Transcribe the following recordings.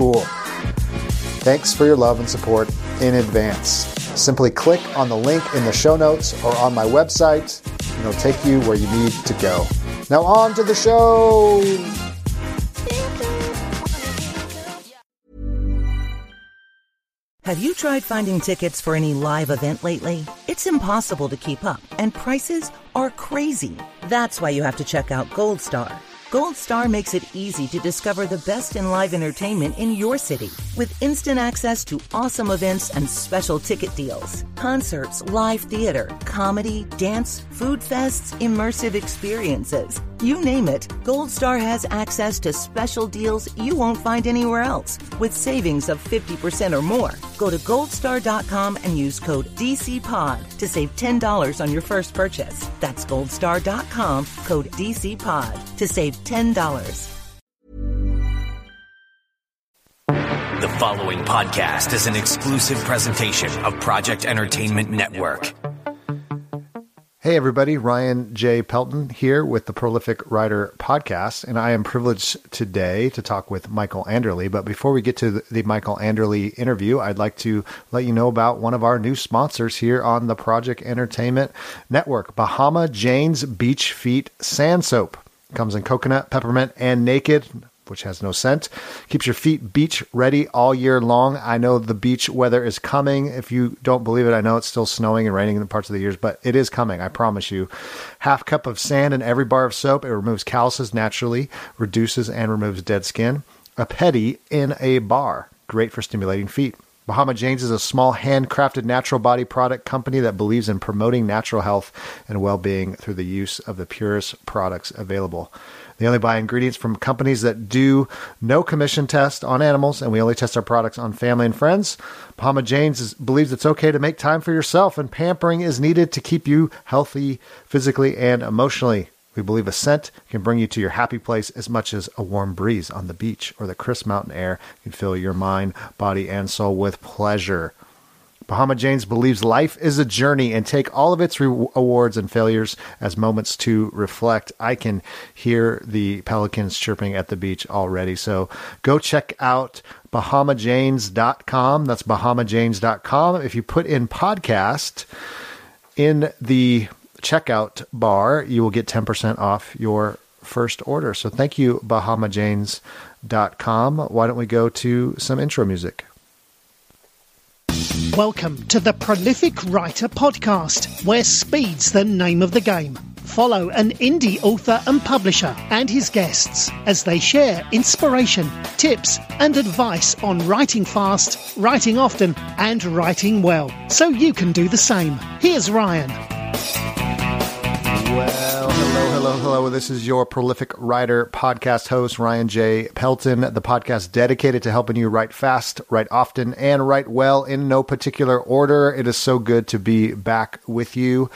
cool. Thanks for your love and support in advance. Simply click on the link in the show notes or on my website, and it'll take you where you need to go. Now, on to the show. Have you tried finding tickets for any live event lately? It's impossible to keep up, and prices are crazy. That's why you have to check out Goldstar. Goldstar makes it easy to discover the best in live entertainment in your city with instant access to awesome events and special ticket deals. Concerts, live theater, comedy, dance, food fests, immersive experiences. You name it, Goldstar has access to special deals you won't find anywhere else with savings of 50% or more. Go to goldstar.com and use code DCPOD to save $10 on your first purchase. That's goldstar.com, code DCPOD to save $10. The following podcast is an exclusive presentation of Project Entertainment Network. Hey, everybody, Ryan J. Pelton here with the Prolific Writer Podcast, and I am privileged today to talk with Michael Anderle. But before we get to the Michael Anderle interview, I'd like to let you know about one of our new sponsors here on the Project Entertainment Network Bahama Jane's Beach Feet Sand Soap. Comes in coconut, peppermint, and naked which has no scent. Keeps your feet beach ready all year long. I know the beach weather is coming. If you don't believe it, I know it's still snowing and raining in parts of the years, but it is coming. I promise you. Half cup of sand in every bar of soap. It removes calluses naturally, reduces and removes dead skin. A petty in a bar. Great for stimulating feet. Bahama Jane's is a small handcrafted natural body product company that believes in promoting natural health and well being through the use of the purest products available. They only buy ingredients from companies that do no commission test on animals, and we only test our products on family and friends. Bahama Jane's is, believes it's okay to make time for yourself, and pampering is needed to keep you healthy physically and emotionally. We believe a scent can bring you to your happy place as much as a warm breeze on the beach or the crisp mountain air can fill your mind, body, and soul with pleasure. Bahama Janes believes life is a journey and take all of its re- awards and failures as moments to reflect. I can hear the pelicans chirping at the beach already. So go check out bahamajanes.com. That's bahamajanes.com. If you put in podcast in the checkout bar, you will get 10% off your first order. So thank you, bahamajanes.com. Why don't we go to some intro music? Welcome to the Prolific Writer Podcast, where speed's the name of the game. Follow an indie author and publisher and his guests as they share inspiration, tips, and advice on writing fast, writing often, and writing well, so you can do the same. Here's Ryan. Well, hello, hello, hello. This is your prolific writer podcast host, Ryan J. Pelton, the podcast dedicated to helping you write fast, write often, and write well in no particular order. It is so good to be back with you.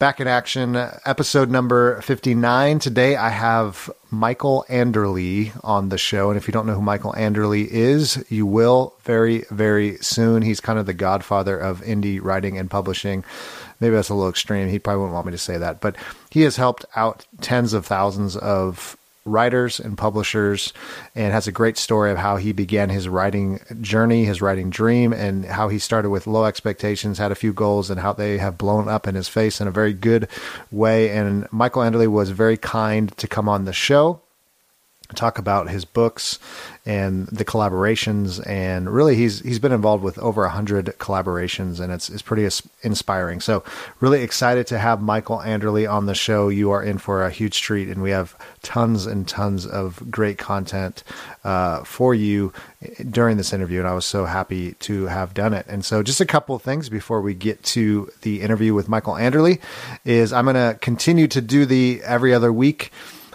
back in action, episode number 59. Today I have Michael Anderle on the show. And if you don't know who Michael Anderle is, you will very, very soon. He's kind of the godfather of indie writing and publishing. Maybe that's a little extreme. He probably wouldn't want me to say that, but he has helped out tens of thousands of writers and publishers and has a great story of how he began his writing journey, his writing dream, and how he started with low expectations, had a few goals, and how they have blown up in his face in a very good way. And Michael Anderle was very kind to come on the show talk about his books and the collaborations and really he's he's been involved with over 100 collaborations and it's it's pretty inspiring. So really excited to have Michael Anderle on the show. You are in for a huge treat and we have tons and tons of great content uh, for you during this interview and I was so happy to have done it. And so just a couple of things before we get to the interview with Michael Anderle is I'm going to continue to do the every other week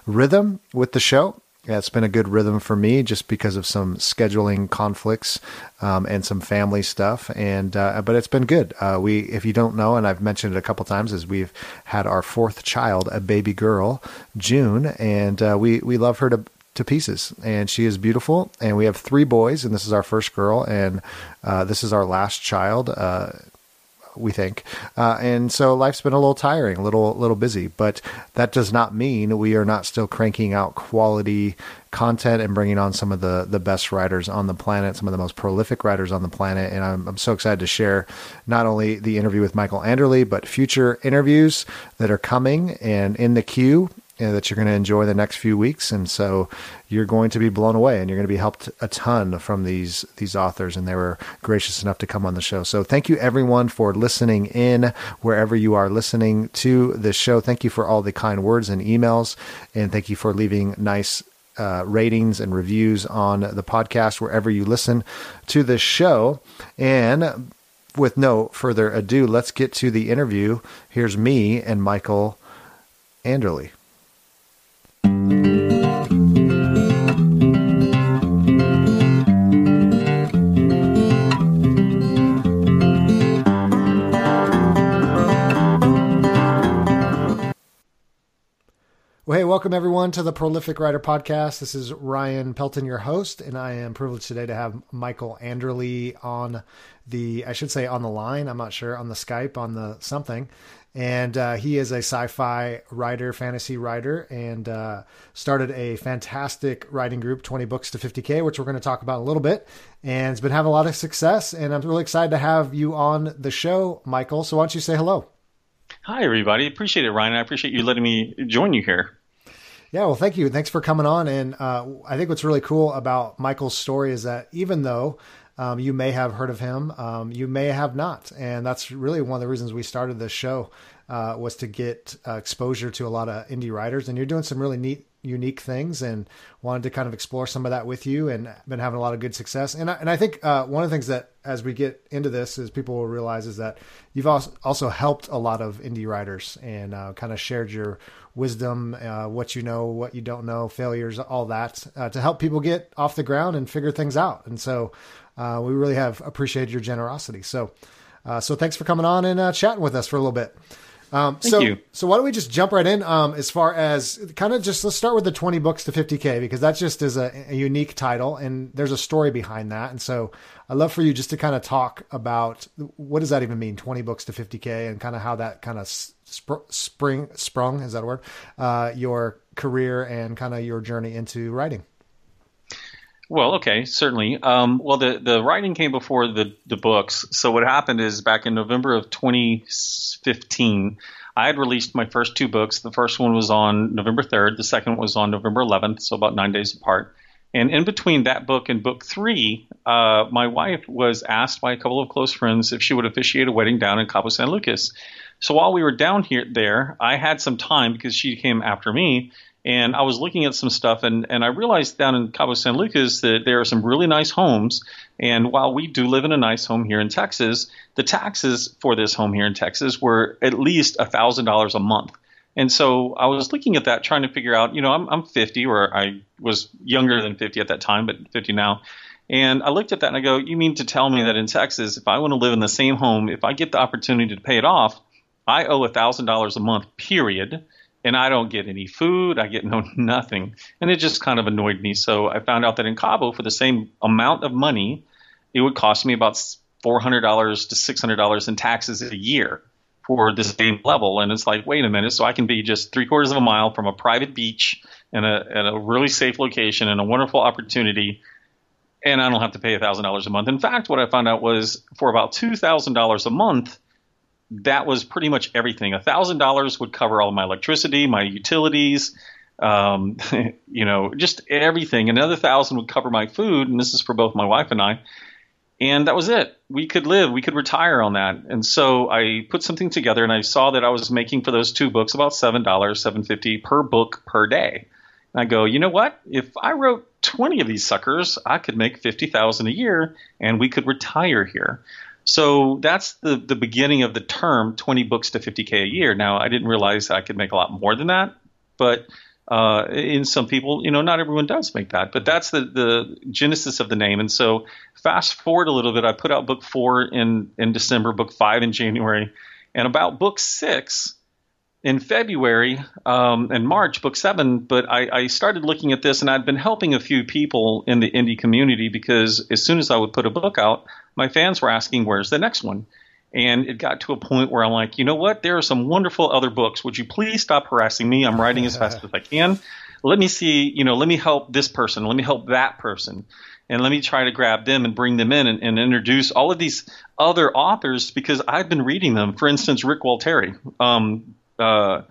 rhythm with the show yeah, it's been a good rhythm for me just because of some scheduling conflicts um, and some family stuff. And uh, but it's been good. Uh, we, if you don't know, and I've mentioned it a couple times, is we've had our fourth child, a baby girl, June, and uh, we we love her to to pieces and she is beautiful and we have three boys and this is our first girl and uh, this is our last child uh, we think. Uh, and so life's been a little tiring, a little little busy, but that does not mean we are not still cranking out quality content and bringing on some of the the best writers on the planet, some of the most prolific writers on the planet. And I'm, I'm so excited to share not only the interview with Michael Anderle, but future interviews that are coming and in the queue you know, that you're going to enjoy the next few weeks, and so you're going to be blown away, and you're going to be helped a ton from these these authors, and they were gracious enough to come on the show. So thank you everyone for listening in wherever you are listening to this show. Thank you for all the kind words and emails, and thank you for leaving nice uh, ratings and reviews on the podcast wherever you listen to this show. And with no further ado, let's get to the interview. Here's me and Michael Anderle. Well, hey, welcome everyone to the Prolific Writer Podcast. This is Ryan Pelton, your host, and I am privileged today to have Michael Anderle on the, I should say on the line, I'm not sure, on the Skype, on the something. And uh, he is a sci fi writer, fantasy writer, and uh, started a fantastic writing group, 20 Books to 50K, which we're going to talk about a little bit. And it's been having a lot of success. And I'm really excited to have you on the show, Michael. So why don't you say hello? Hi, everybody. Appreciate it, Ryan. I appreciate you letting me join you here. Yeah, well, thank you. Thanks for coming on. And uh, I think what's really cool about Michael's story is that even though um, you may have heard of him, um, you may have not, and that's really one of the reasons we started this show uh, was to get uh, exposure to a lot of indie writers. And you're doing some really neat unique things and wanted to kind of explore some of that with you and been having a lot of good success. And I, and I think uh, one of the things that as we get into this is people will realize is that you've also, also helped a lot of indie writers and uh, kind of shared your wisdom, uh, what you know, what you don't know, failures, all that uh, to help people get off the ground and figure things out. And so uh, we really have appreciated your generosity. So, uh, so thanks for coming on and chatting with us for a little bit. Um, Thank so, you. so why don't we just jump right in? Um, as far as kind of just let's start with the twenty books to fifty k because that just is a, a, unique title and there's a story behind that. And so I'd love for you just to kind of talk about what does that even mean, twenty books to fifty k, and kind of how that kind of sp- spring sprung is that a word? Uh, your career and kind of your journey into writing. Well, okay, certainly. Um, well, the, the writing came before the, the books. So what happened is back in November of 2015, I had released my first two books. The first one was on November 3rd. The second was on November 11th, so about nine days apart. And in between that book and book three, uh, my wife was asked by a couple of close friends if she would officiate a wedding down in Cabo San Lucas. So while we were down here there, I had some time because she came after me and I was looking at some stuff, and, and I realized down in Cabo San Lucas that there are some really nice homes. And while we do live in a nice home here in Texas, the taxes for this home here in Texas were at least $1,000 a month. And so I was looking at that, trying to figure out, you know, I'm, I'm 50, or I was younger than 50 at that time, but 50 now. And I looked at that and I go, you mean to tell me that in Texas, if I want to live in the same home, if I get the opportunity to pay it off, I owe $1,000 a month, period. And I don't get any food. I get no nothing. And it just kind of annoyed me. So I found out that in Cabo, for the same amount of money, it would cost me about $400 to $600 in taxes a year for the same level. And it's like, wait a minute, so I can be just three quarters of a mile from a private beach and a, really safe location and a wonderful opportunity and I don't have to pay $1,000 a month. In fact, what I found out was for about $2,000 a month, that was pretty much everything. $1,000 would cover all my electricity, my utilities, um, you know, just everything. Another 1000 would cover my food, and this is for both my wife and I. And that was it. We could live, we could retire on that. And so I put something together and I saw that I was making for those two books about $7, $7.50 per book per day. And I go, you know what? If I wrote 20 of these suckers, I could make 50,000 a year and we could retire here. So that's the, the beginning of the term 20 books to 50K a year. Now, I didn't realize I could make a lot more than that, but uh, in some people, you know, not everyone does make that, but that's the, the genesis of the name. And so fast forward a little bit, I put out book four in, in December, book five in January, and about book six, in February um, and March, book seven, but I, I, started looking at this and I'd been helping a few people in the indie community because as soon as I would put a book out, my fans were asking, where's the next one? And it got to a point where I'm like, you know what? There are some wonderful other books. Would you please stop harassing me? I'm writing as fast as I can. Let me see, you know, let me help this person. Let me help that person. And let me try to grab them and bring them in and, and introduce all of these other authors because I've been reading them. For instance, Rick Gualtieri. Um, uh,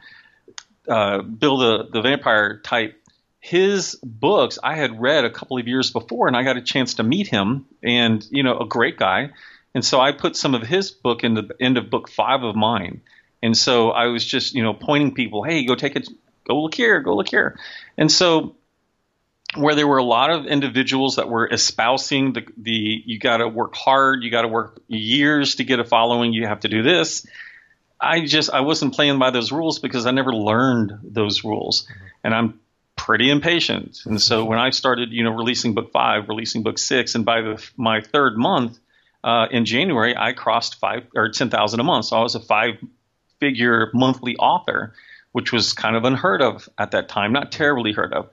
uh, Bill the, the Vampire type, his books I had read a couple of years before, and I got a chance to meet him, and you know, a great guy. And so I put some of his book in the end of book five of mine. And so I was just, you know, pointing people, hey, go take it, go look here, go look here. And so where there were a lot of individuals that were espousing the, the you got to work hard, you got to work years to get a following, you have to do this. I just I wasn't playing by those rules because I never learned those rules, and I'm pretty impatient. And so when I started, you know, releasing book five, releasing book six, and by the, my third month uh, in January, I crossed five or ten thousand a month. So I was a five-figure monthly author, which was kind of unheard of at that time, not terribly heard of.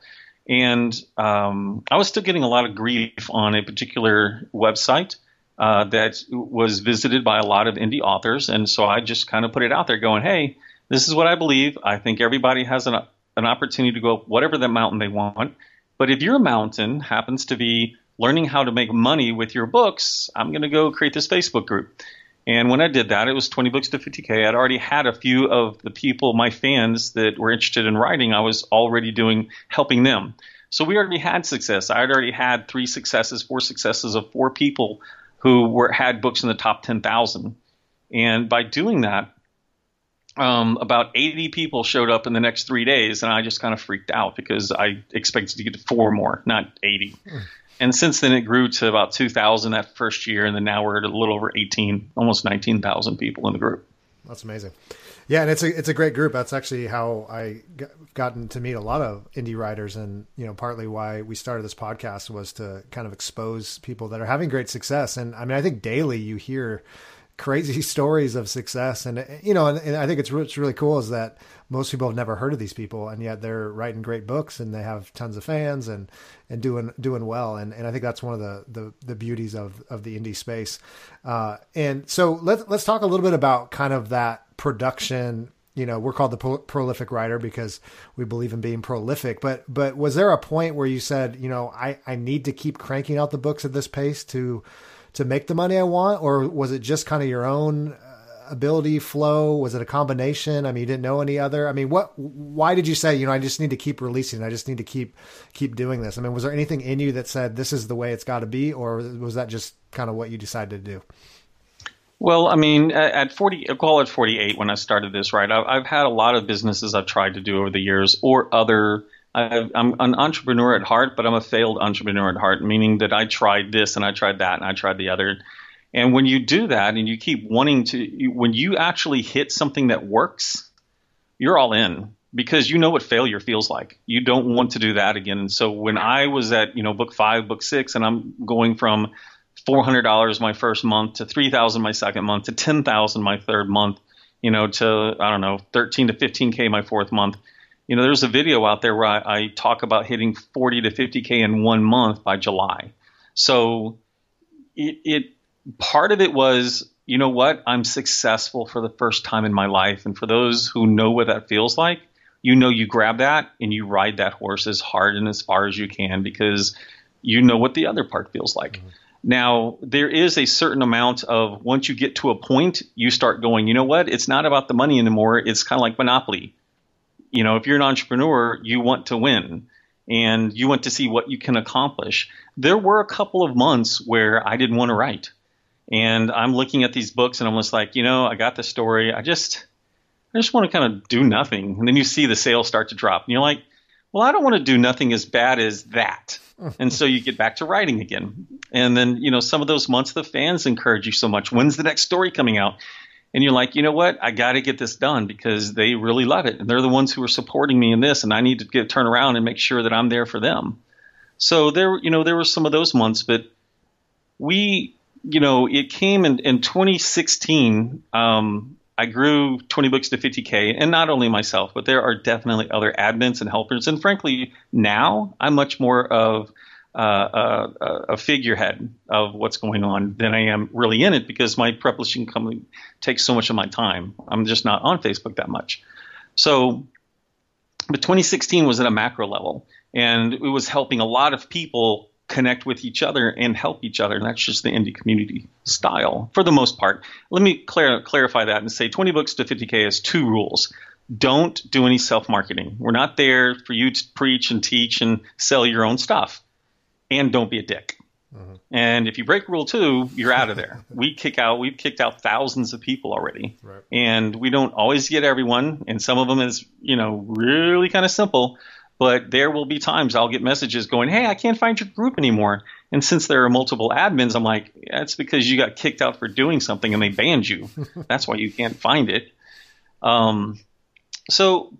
And um, I was still getting a lot of grief on a particular website uh, that was visited by a lot of indie authors. And so I just kind of put it out there going, hey, this is what I believe. I think everybody has an, an opportunity to go up whatever the mountain they want. But if your mountain happens to be learning how to make money with your books, I'm going to go create this Facebook group. And when I did that, it was 20 books to 50K. I'd already had a few of the people, my fans that were interested in writing, I was already doing, helping them. So we already had success. I had already had three successes, four successes of four people who were had books in the top 10,000. And by doing that, um, about 80 people showed up in the next three days, and I just kind of freaked out because I expected to get four more, not 80. And since then, it grew to about 2,000 that first year, and then now we're at a little over 18, almost 19,000 people in the group. That's amazing. Yeah, and it's a it's a great group. That's actually how I got, gotten to meet a lot of indie writers, and you know, partly why we started this podcast was to kind of expose people that are having great success. And I mean, I think daily you hear crazy stories of success, and you know, and, and I think it's what's really cool is that most people have never heard of these people, and yet they're writing great books, and they have tons of fans, and and doing doing well. And and I think that's one of the the, the beauties of of the indie space. Uh, and so let's let's talk a little bit about kind of that production you know we're called the pro- prolific writer because we believe in being prolific but but was there a point where you said you know i i need to keep cranking out the books at this pace to to make the money i want or was it just kind of your own uh, ability flow was it a combination i mean you didn't know any other i mean what why did you say you know i just need to keep releasing i just need to keep keep doing this i mean was there anything in you that said this is the way it's got to be or was that just kind of what you decided to do well, I mean, at 40, I'll call it 48 when I started this, right? I've had a lot of businesses I've tried to do over the years or other. I am an entrepreneur at heart, but I'm a failed entrepreneur at heart, meaning that I tried this and I tried that and I tried the other. And when you do that and you keep wanting to, when you actually hit something that works, you're all in because you know what failure feels like. You don't want to do that again. And so when I was at, you know, book five, book six, and I'm going from $400 my first month to 3000 my second month to 10000 my third month you know, to I don't know, 13 to 15k my fourth month. You know, there's a video out there where I, I talk about hitting 40 to 50k in one month by July. So it, it part of it was, you know what, I'm successful for the first time in my life, and for those who know what that feels like, you know you grab that and you ride that horse as hard and as far as you can because you know what the other part feels like. Mm-hmm. Now, there is a certain amount of once you get to a point, you start going, you know what? It's not about the money anymore. It's kind of like Monopoly. You know, if you're an entrepreneur, you want to win and you want to see what you can accomplish. There were a couple of months where I didn't want to write. And I'm looking at these books and I'm just like, you know, I got the story. I just I just want to kind of do nothing. And then you see the sales start to drop. And you're like, well, I don't want to do nothing as bad as that. and so you get back to writing again. And then, you know, some of those months the fans encourage you so much. When's the next story coming out? And you're like, you know what? I got to get this done because they really love it. And they're the ones who are supporting me in this. And I need to get turn around and make sure that I'm there for them. So there, you know, there were some of those months, but we, you know, it came in, in 2016. Um, I grew 20 books to 50K, and not only myself, but there are definitely other admins and helpers. And frankly, now I'm much more of uh, a, a, figurehead of what's going on than I am really in it because my publishing company takes so much of my time. I'm just not on Facebook that much. So, but 2016 was at a macro level, and it was helping a lot of people connect with each other and help each other. And that's just the indie community style for the most part. Let me clar- clarify that and say 20 books to 50K has two rules. Don't do any self marketing. We're not there for you to preach and teach and sell your own stuff. And don't be a dick. Mm-hmm. And if you break rule two, you're out of there. we kick out, we've kicked out thousands of people already. Right. And we don't always get everyone. And some of them is, you know, really kind of simple but there will be times I'll get messages going, "Hey, I can't find your group anymore." And since there are multiple admins, I'm like, "That's because you got kicked out for doing something and they banned you. That's why you can't find it." Um, so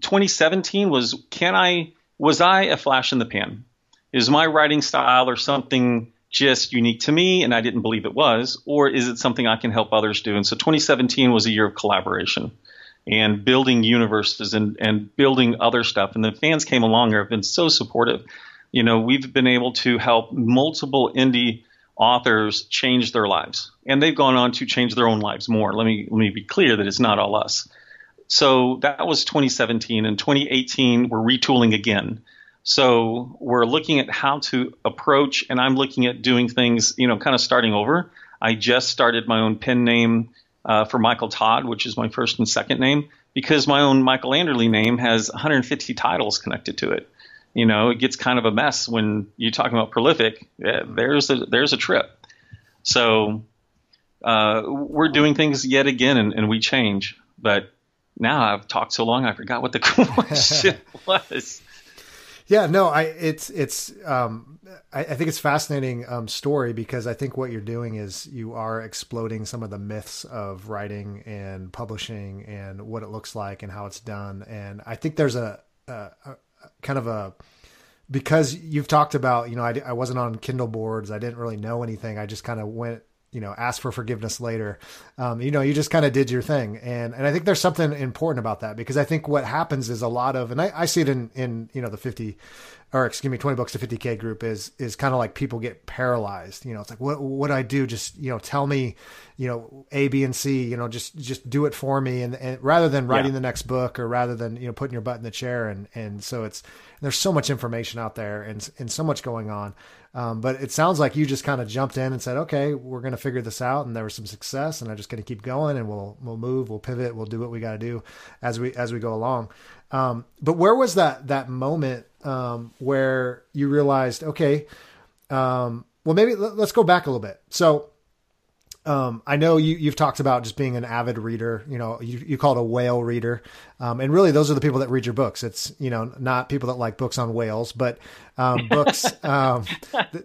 2017 was can I was I a flash in the pan? Is my writing style or something just unique to me and I didn't believe it was, or is it something I can help others do? And so 2017 was a year of collaboration and building universes and, and building other stuff. And the fans came along and have been so supportive. You know, we've been able to help multiple indie authors change their lives, and they've gone on to change their own lives more. Let me let me be clear that it's not all us. So that was 2017. and 2018, we're retooling again. So we're looking at how to approach, and I'm looking at doing things, you know, kind of starting over. I just started my own pen name uh, for Michael Todd, which is my first and second name, because my own Michael Anderle name has 150 titles connected to it. You know, it gets kind of a mess when you're talking about prolific. Yeah, there's a there's a trip. So uh, we're doing things yet again, and, and we change. But now I've talked so long, I forgot what the question was. Yeah, no, I it's it's um, I, I think it's fascinating um, story because I think what you're doing is you are exploding some of the myths of writing and publishing and what it looks like and how it's done. And I think there's a, a, a kind of a because you've talked about you know I, I wasn't on Kindle boards, I didn't really know anything. I just kind of went you know ask for forgiveness later. Um, you know you just kind of did your thing. And and i think there's something important about that because i think what happens is a lot of and i, I see it in in you know the 50 or excuse me 20 bucks to 50k group is is kind of like people get paralyzed. You know it's like what what do i do? Just you know tell me you know a b and c you know just just do it for me. And, and rather than writing yeah. the next book or rather than you know putting your butt in the chair and and so it's there's so much information out there and and so much going on um, but it sounds like you just kind of jumped in and said, "Okay, we're going to figure this out," and there was some success, and I'm just going to keep going, and we'll we'll move, we'll pivot, we'll do what we got to do as we as we go along. Um, but where was that that moment um, where you realized, okay, um, well, maybe let, us go back a little bit. So um, I know you, you've talked about just being an avid reader. You know, you, you call it a whale reader, um, and really those are the people that read your books. It's you know not people that like books on whales, but um, books. Um,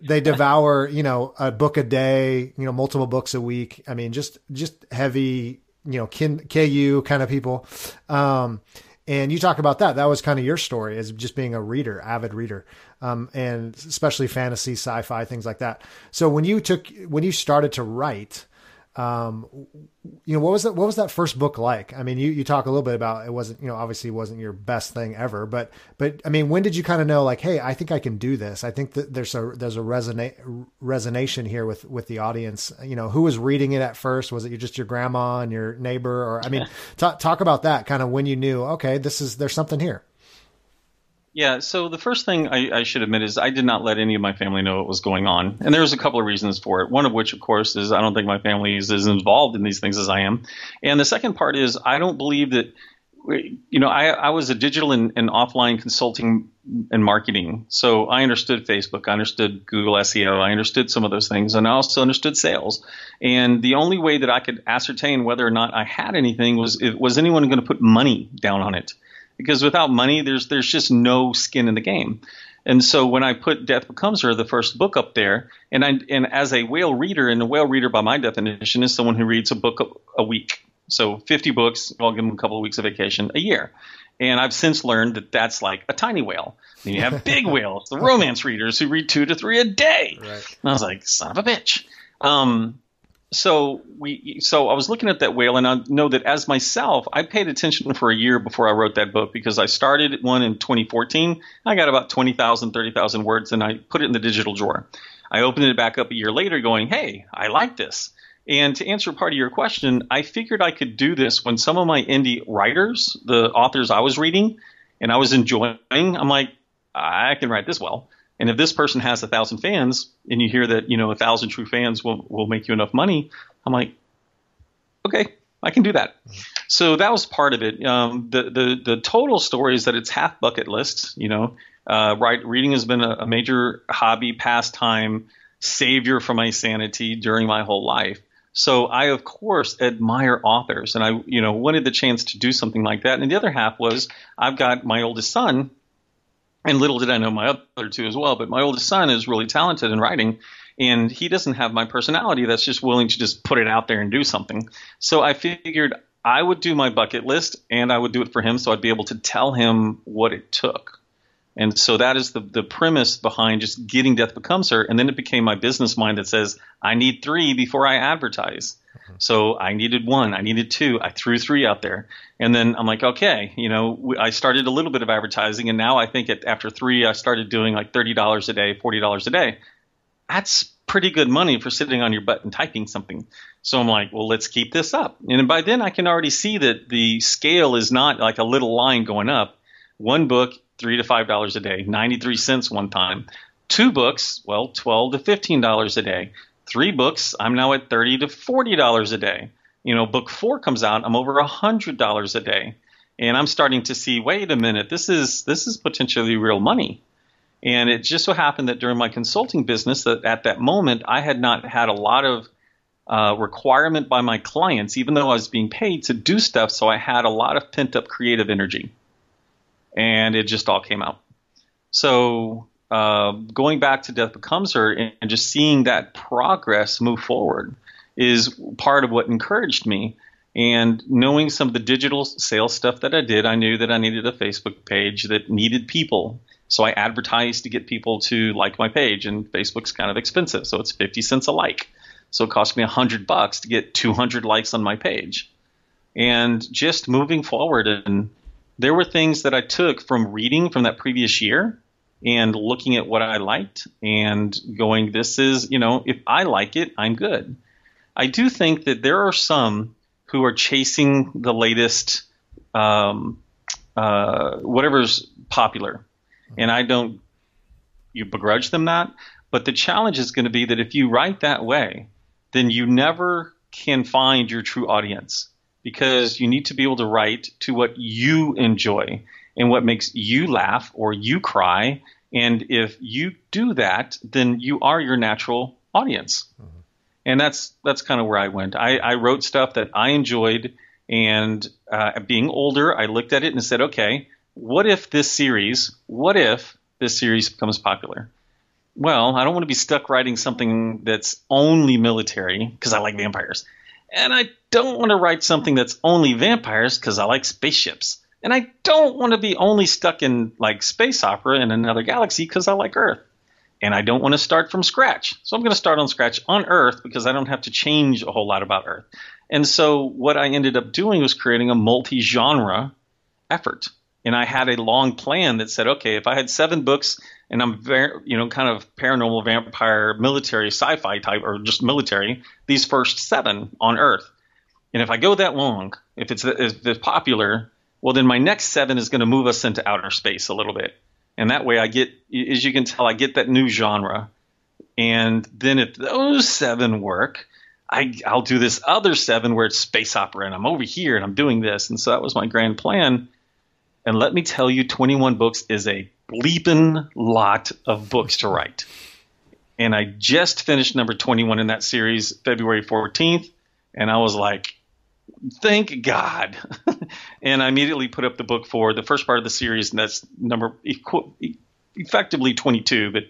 they devour you know a book a day, you know multiple books a week. I mean, just just heavy you know kin, KU kind of people. Um, and you talk about that. That was kind of your story as just being a reader, avid reader, um, and especially fantasy, sci-fi, things like that. So when you took, when you started to write, um, you know, what was that? What was that first book like? I mean, you, you talk a little bit about it wasn't, you know, obviously wasn't your best thing ever, but, but I mean, when did you kind of know like, Hey, I think I can do this. I think that there's a, there's a resonate resonation here with, with the audience, you know, who was reading it at first? Was it just your grandma and your neighbor? Or, I mean, talk, talk about that kind of when you knew, okay, this is, there's something here. Yeah, so the first thing I, I, should admit is I did not let any of my family know what was going on. And there's a couple of reasons for it. One of which, of course, is I don't think my family is as involved in these things as I am. And the second part is I don't believe that, you know, I, I was a digital and, and offline consulting and marketing. So I understood Facebook, I understood Google SEO, I understood some of those things, and I also understood sales. And the only way that I could ascertain whether or not I had anything was was anyone going to put money down on it? Because without money, there's there's just no skin in the game. And so when I put Death Becomes Her, the first book up there, and I and as a whale reader, and a whale reader by my definition is someone who reads a book a, a week. So 50 books, I'll give them a couple of weeks of vacation a year. And I've since learned that that's like a tiny whale. Then you have big whales, the romance readers who read two to three a day. Right. And I was like, son of a bitch. Um, so we so I was looking at that whale and I know that as myself I paid attention for a year before I wrote that book because I started one in 2014 I got about 20,000 30,000 words and I put it in the digital drawer. I opened it back up a year later going hey I like this. And to answer part of your question I figured I could do this when some of my indie writers the authors I was reading and I was enjoying I'm like I can write this well and if this person has a thousand fans, and you hear that you know a thousand true fans will will make you enough money, I'm like, okay, I can do that. So that was part of it. Um, the the the total story is that it's half bucket list. You know, uh, right? Reading has been a, a major hobby, pastime, savior for my sanity during my whole life. So I, of course, admire authors, and I, you know, wanted the chance to do something like that. And the other half was I've got my oldest son and little did I know my other two as well, but my oldest son is really talented in writing and he doesn't have my personality that's just willing to just put it out there and do something. So I figured I would do my bucket list and I would do it for him so I'd be able to tell him what it took. And so that is the, the premise behind just getting Death Becomes Her. And then it became my business mind that says, I need three before I advertise. So I needed one, I needed two, I threw three out there. And then I'm like, okay, you know, I started a little bit of advertising, and now I think at, after three, I started doing like $30 a day, $40 a day. That's pretty good money for sitting on your butt and typing something. So I'm like, well, let's keep this up. And by then, I can already see that the scale is not like a little line going up. One book, three to five dollars a day, 93 cents one time. Two books, well, 12 to 15 dollars a day three books, I'm now at thirty to forty dollars a day. You know, book four comes out, I'm over a hundred dollars a day, and I'm starting to see, wait a minute, this is this is potentially real money. And it just so happened that during my consulting business, that at that moment I had not had a lot of uh, requirement by my clients, even though I was being paid to do stuff. So I had a lot of pent up creative energy, and it just all came out. So uh, going back to Death Becomes Her and just seeing that progress move forward is part of what encouraged me. And knowing some of the digital sales stuff that I did, I knew that I needed a Facebook page that needed people. So I advertised to get people to like my page, and Facebook's kind of expensive, so it's 50 cents a like. So it cost me 100 bucks to get 200 likes on my page. And just moving forward, and there were things that I took from reading from that previous year and looking at what I liked and going, this is, you know, if I like it, I'm good. I do think that there are some who are chasing the latest, um, uh, whatever's popular. And I don't you begrudge them that. But the challenge is going to be that if you write that way, then you never can find your true audience because you need to be able to write to what you enjoy and what makes you laugh or you cry. And if you do that, then you are your natural audience. Mm-hmm. And that's that's kind of where I went. I, I wrote stuff that I enjoyed, and uh, being older, I looked at it and said, okay, what if this series? What if this series becomes popular? Well, I don't want to be stuck writing something that's only military because I like vampires. And I don't want to write something that's only vampires because I like spaceships. And I don't want to be only stuck in like space opera in another galaxy because I like Earth. and I don't want to start from scratch. So I'm going to start on scratch on Earth because I don't have to change a whole lot about Earth. And so what I ended up doing was creating a multi-genre effort. And I had a long plan that said, okay, if I had seven books and I'm very, you know, kind of paranormal, vampire, military, sci-fi type, or just military, these first seven on Earth. And if I go that long, if it's if it's popular, well, then my next seven is going to move us into outer space a little bit. And that way I get, as you can tell, I get that new genre. And then if those seven work, I, I'll do this other seven where it's space opera and I'm over here and I'm doing this. And so that was my grand plan. And let me tell you, 21 books is a bleeping lot of books to write. And I just finished number 21 in that series February 14th. And I was like, thank God. and I immediately put up the book for the first part of the series, and that's number effectively 22, but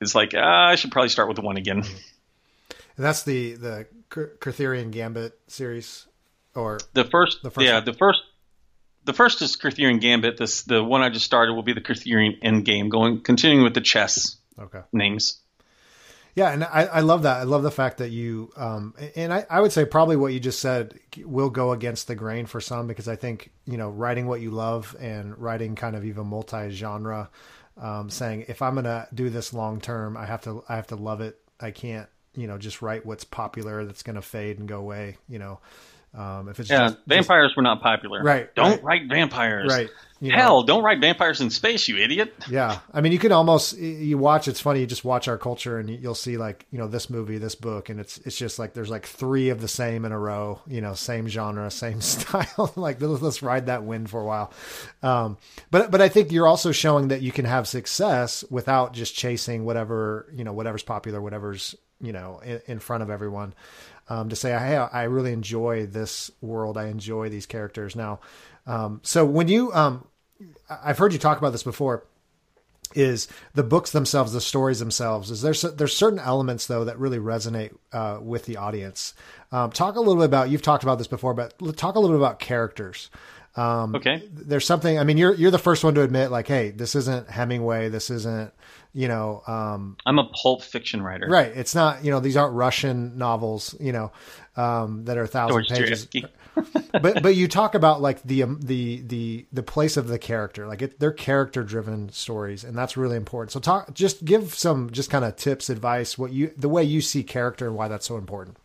it's like, ah, I should probably start with the one again. And that's the the Kurtherian Gambit series, or the first, the first yeah, one? the first. The first is Kurtherian Gambit. This the one I just started will be the Kurtherian Endgame, going continuing with the chess okay. names. Yeah, and I, I love that. I love the fact that you, um, and I, I would say probably what you just said will go against the grain for some because I think you know writing what you love and writing kind of even multi-genre, um, saying if I'm gonna do this long term, I have to I have to love it. I can't you know just write what's popular that's gonna fade and go away. You know, um, if it's yeah, just, vampires just, were not popular. Right. Don't right. write vampires. Right. You Hell, know. don't write vampires in space, you idiot. Yeah. I mean, you can almost you watch. It's funny. You just watch our culture, and you'll see like you know this movie, this book, and it's it's just like there's like three of the same in a row. You know, same genre, same style. like let's, let's ride that wind for a while. Um, but but I think you're also showing that you can have success without just chasing whatever you know whatever's popular, whatever's you know in, in front of everyone um, to say, hey, I really enjoy this world. I enjoy these characters. Now, um, so when you, um, I've heard you talk about this before. Is the books themselves, the stories themselves? Is there there's certain elements though that really resonate uh, with the audience? Um, talk a little bit about. You've talked about this before, but talk a little bit about characters. Um, okay. There's something. I mean, you're you're the first one to admit, like, hey, this isn't Hemingway. This isn't you know um, i'm a pulp fiction writer right it's not you know these aren't russian novels you know um, that are a thousand George pages but but you talk about like the um, the the the place of the character like it, they're character driven stories and that's really important so talk just give some just kind of tips advice what you the way you see character and why that's so important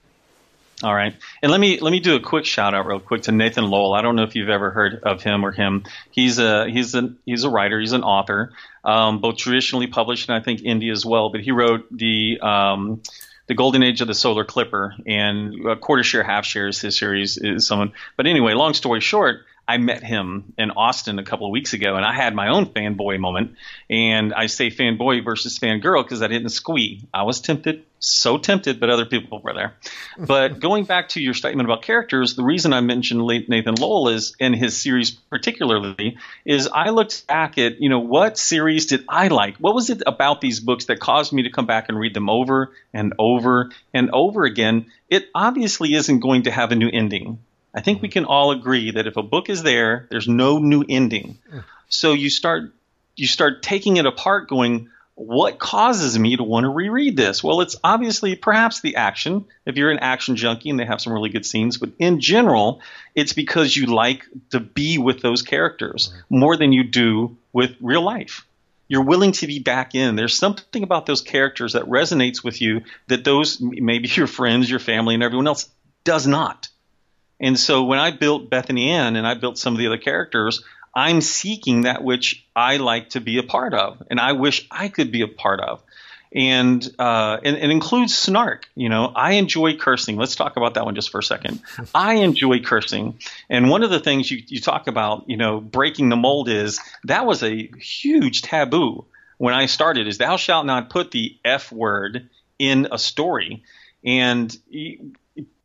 all right, and let me let me do a quick shout out real quick to Nathan Lowell. I don't know if you've ever heard of him or him. He's a he's a he's a writer. He's an author, um, both traditionally published and I think indie as well. But he wrote the um, the Golden Age of the Solar Clipper and a quarter share, half shares. His series is someone. But anyway, long story short, I met him in Austin a couple of weeks ago, and I had my own fanboy moment. And I say fanboy versus fangirl because I didn't squee. I was tempted, so tempted, but other people were there. But going back to your statement about characters, the reason I mentioned Nathan Lowell is in his series particularly is I looked back at you know what series did I like? What was it about these books that caused me to come back and read them over and over and over again? It obviously isn't going to have a new ending I think we can all agree that if a book is there, there's no new ending. So you start you start taking it apart going, what causes me to want to reread this? Well, it's obviously perhaps the action. If you're an action junkie and they have some really good scenes, but in general, it's because you like to be with those characters more than you do with real life. You're willing to be back in. There's something about those characters that resonates with you that those maybe your friends, your family, and everyone else does not. And so when I built Bethany Ann and I built some of the other characters, I'm seeking that which I like to be a part of, and I wish I could be a part of. And, uh, and it includes snark. You know, I enjoy cursing. Let's talk about that one just for a second. I enjoy cursing, and one of the things you, you talk about, you know, breaking the mold is that was a huge taboo when I started. Is thou shalt not put the f word in a story, and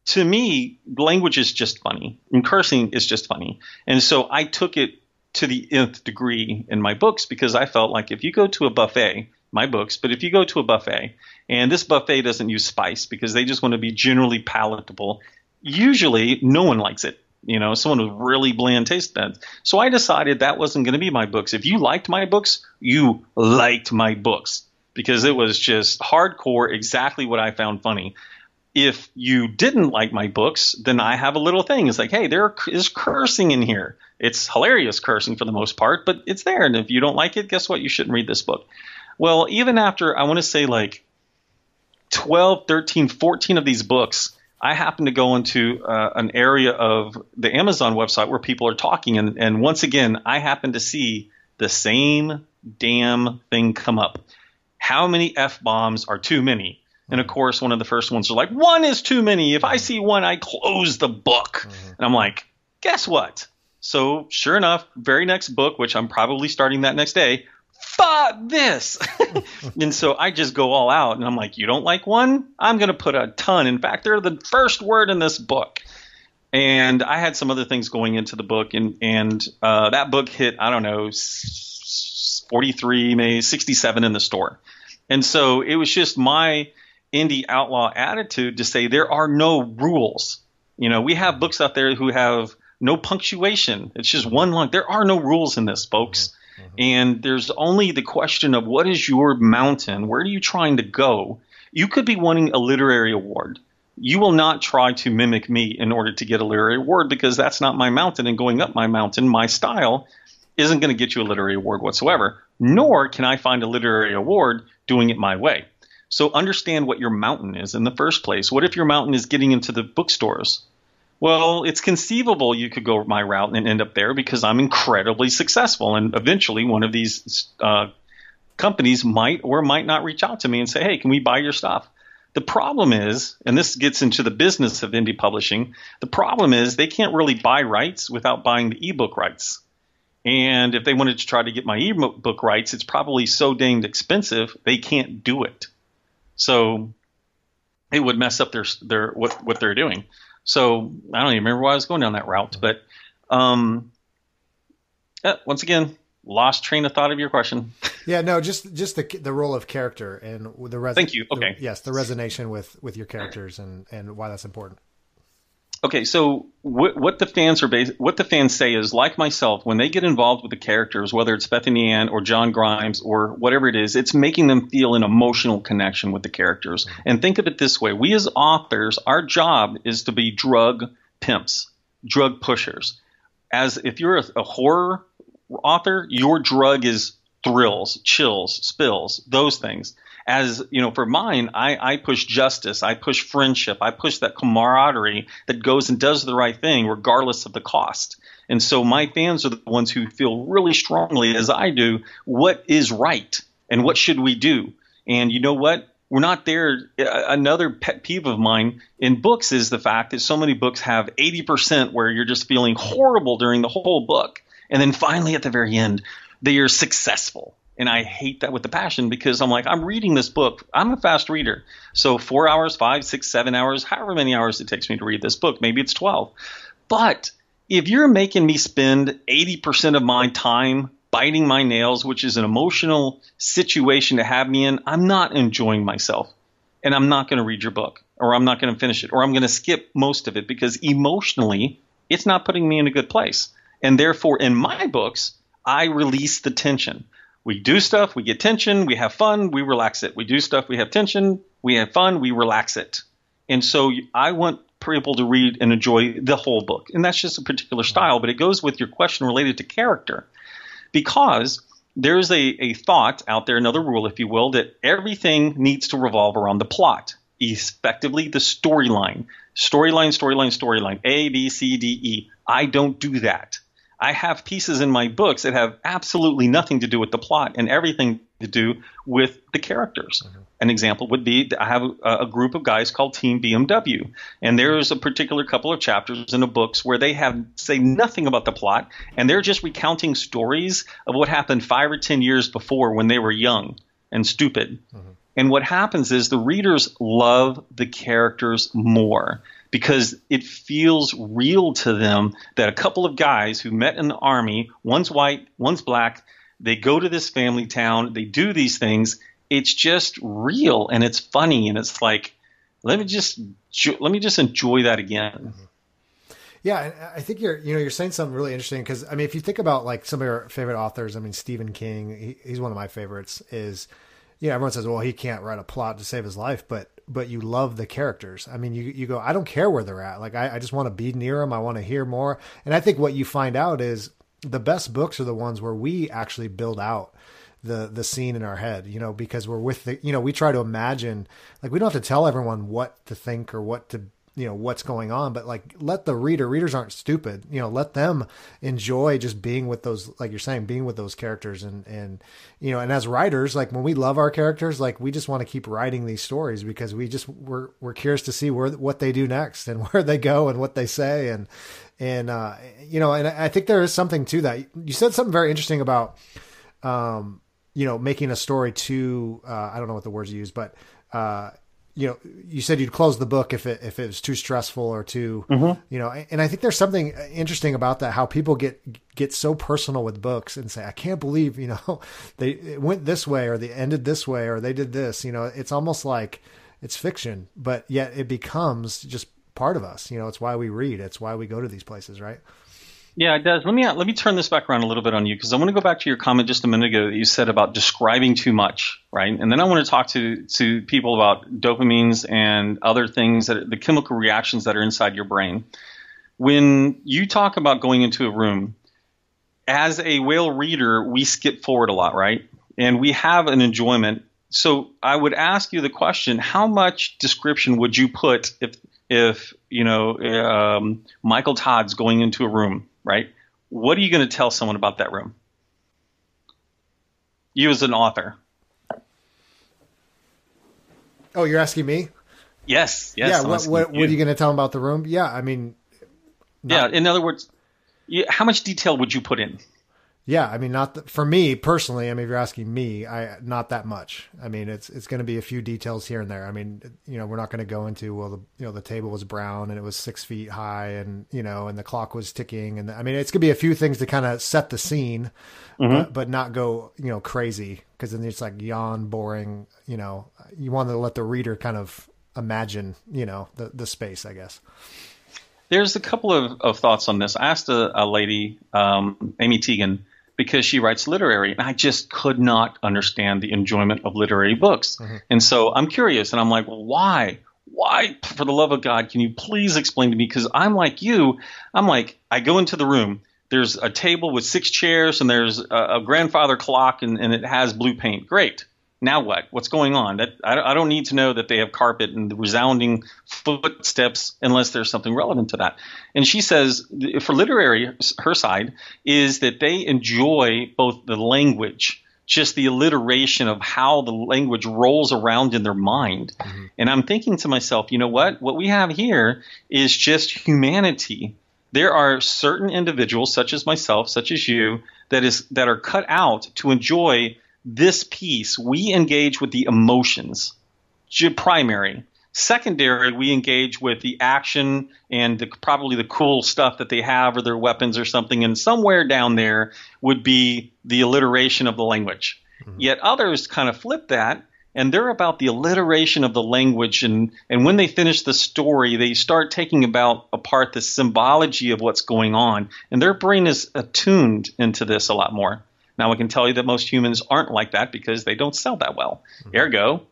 to me, language is just funny, and cursing is just funny. And so I took it to the nth degree in my books because I felt like if you go to a buffet, my books, but if you go to a buffet and this buffet doesn't use spice because they just want to be generally palatable, usually no one likes it. You know, someone with really bland taste buds. So I decided that wasn't going to be my books. If you liked my books, you liked my books. because it was just hardcore, exactly what I found funny. If you didn't like my books, then I have a little thing. It's like, hey, there is cursing in here. It's hilarious cursing for the most part, but it's there. And if you don't like it, guess what? You shouldn't read this book. Well, even after, I want to say like 12, 13, 14 of these books, I happen to go into uh, an area of the Amazon website where people are talking. And, and once again, I happen to see the same damn thing come up. How many F bombs are too many? And of course, one of the first ones are like, one is too many. If I see one, I close the book. Mm-hmm. And I'm like, guess what? So, sure enough, very next book, which I'm probably starting that next day, fuck this. and so I just go all out and I'm like, you don't like one? I'm going to put a ton. In fact, they're the first word in this book. And I had some other things going into the book, and and uh, that book hit I don't know 43, maybe 67 in the store. And so it was just my indie outlaw attitude to say there are no rules. You know, we have books out there who have no punctuation. It's just one line. There are no rules in this, folks. Mm-hmm. And there's only the question of what is your mountain? Where are you trying to go? You could be wanting a literary award. You will not try to mimic me in order to get a literary award because that's not my mountain. And going up my mountain, my style isn't going to get you a literary award whatsoever, nor can I find a literary award doing it my way. So understand what your mountain is in the first place. What if your mountain is getting into the bookstores? Well, it's conceivable you could go my route and end up there because I'm incredibly successful. And eventually, one of these uh, companies might or might not reach out to me and say, hey, can we buy your stuff? The problem is, and this gets into the business of indie publishing, the problem is they can't really buy rights without buying the ebook rights. And if they wanted to try to get my ebook rights, it's probably so danged expensive they can't do it. So it would mess up their their what what they're doing. So I don't even remember why I was going down that route, but um, yeah, once again, lost train of thought of your question. Yeah, no, just just the the role of character and the res- Thank you. Okay. The, yes, the resonation with with your characters and and why that's important. Okay, so what, what the fans are bas- what the fans say is like myself when they get involved with the characters, whether it's Bethany Ann or John Grimes or whatever it is, it's making them feel an emotional connection with the characters. Mm-hmm. And think of it this way: we as authors, our job is to be drug pimps, drug pushers. As if you're a, a horror author, your drug is thrills, chills, spills, those things as you know, for mine, I, I push justice, I push friendship, I push that camaraderie that goes and does the right thing regardless of the cost. And so my fans are the ones who feel really strongly, as I do, what is right and what should we do. And you know what? We're not there. Another pet peeve of mine in books is the fact that so many books have 80% where you're just feeling horrible during the whole book. And then finally at the very end, they are successful and I hate that with a passion because I'm like, I'm reading this book. I'm a fast reader. So four hours, five, six, seven hours, however many hours it takes me to read this book, maybe it's 12. But if you're making me spend 80% of my time biting my nails, which is an emotional situation to have me in, I'm not enjoying myself. And I'm not going to read your book, or I'm not going to finish it, or I'm going to skip most of it because emotionally, it's not putting me in a good place. And therefore, in my books, I release the tension we do stuff, we get tension, we have fun, we relax it. We do stuff, we have tension, we have fun, we relax it. And so I want people to read and enjoy the whole book. And that's just a particular style, but it goes with your question related to character. Because there's a, a thought out there, another rule, if you will, that everything needs to revolve around the plot, effectively the storyline. Storyline, storyline, storyline. A, B, C, D, E. I don't do that. I have pieces in my books that have absolutely nothing to do with the plot and everything to do with the characters. Mm-hmm. An example would be I have a, a, group of guys called Team BMW, and there's a particular couple of chapters in the books where they have say nothing about the plot, and they're just recounting stories of what happened five or ten years before when they were young and stupid. Mm-hmm. And what happens is the readers love the characters more because it feels real to them that a couple of guys who met in the army, one's white, one's black, they go to this family town, they do these things. It's just real and it's funny and it's like, let me just let me just enjoy that again. Mm-hmm. Yeah, I think you're you know you're saying something really interesting because I mean if you think about like some of your favorite authors, I mean Stephen King, he, he's one of my favorites. Is you know, everyone says, well, he can't write a plot to save his life, but but you love the characters. I mean, you you go, I don't care where they're at. Like I, I just want to be near them. I want to hear more. And I think what you find out is the best books are the ones where we actually build out the the scene in our head, you know, because we're with the, you know, we try to imagine, like we don't have to tell everyone what to think or what to you know what's going on but like let the reader readers aren't stupid. You know let them enjoy just being with those like you're saying being with those characters and and you know and as writers like when we love our characters like we just want to keep writing these stories because we just we're we're curious to see where what they do next and where they go and what they say and and uh you know and i think there is something to that. You said something very interesting about um you know making a story too uh i don't know what the words you use but uh you know, you said you'd close the book if it if it was too stressful or too, mm-hmm. you know, and I think there's something interesting about that. How people get get so personal with books and say, I can't believe, you know, they it went this way or they ended this way or they did this. You know, it's almost like it's fiction, but yet it becomes just part of us. You know, it's why we read. It's why we go to these places, right? Yeah, it does. Let me let me turn this back around a little bit on you because I want to go back to your comment just a minute ago that you said about describing too much, right? And then I want to talk to to people about dopamines and other things that the chemical reactions that are inside your brain. When you talk about going into a room, as a whale reader, we skip forward a lot, right? And we have an enjoyment. So I would ask you the question: How much description would you put if if you know um, Michael Todd's going into a room? Right? What are you going to tell someone about that room? You as an author. Oh, you're asking me? Yes. Yes. Yeah. What, what, what, are you going to tell them about the room? Yeah. I mean. Not... Yeah. In other words, how much detail would you put in? Yeah, I mean, not the, for me personally. I mean, if you're asking me, I not that much. I mean, it's it's going to be a few details here and there. I mean, you know, we're not going to go into well, the you know the table was brown and it was six feet high, and you know, and the clock was ticking, and I mean, it's going to be a few things to kind of set the scene, mm-hmm. but, but not go you know crazy because then it's like yawn, boring. You know, you want to let the reader kind of imagine, you know, the the space, I guess. There's a couple of, of thoughts on this. I asked a, a lady, um, Amy Tegan because she writes literary. And I just could not understand the enjoyment of literary books. Mm-hmm. And so I'm curious and I'm like, well, why? Why, for the love of God, can you please explain to me? Because I'm like you. I'm like, I go into the room. There's a table with six chairs and there's a, a grandfather clock and, and it has blue paint. Great now what? What's going on? That I, I don't need to know that they have carpet and the resounding footsteps unless there's something relevant to that. And she says, for literary, her side is that they enjoy both the language, just the alliteration of how the language rolls around in their mind. Mm-hmm. And I'm thinking to myself, you know what? What we have here is just humanity. There are certain individuals, such as myself, such as you, that is that are cut out to enjoy this piece, we engage with the emotions, primary. Secondary, we engage with the action and the, probably the cool stuff that they have or their weapons or something. And somewhere down there would be the alliteration of the language. Mm-hmm. Yet others kind of flip that and they're about the alliteration of the language and and when they finish the story they start taking about apart the symbology of what's going on and their brain is attuned into this a lot more now, I can tell you that most humans aren't like that because they don't sell that well. Mm-hmm. Ergo,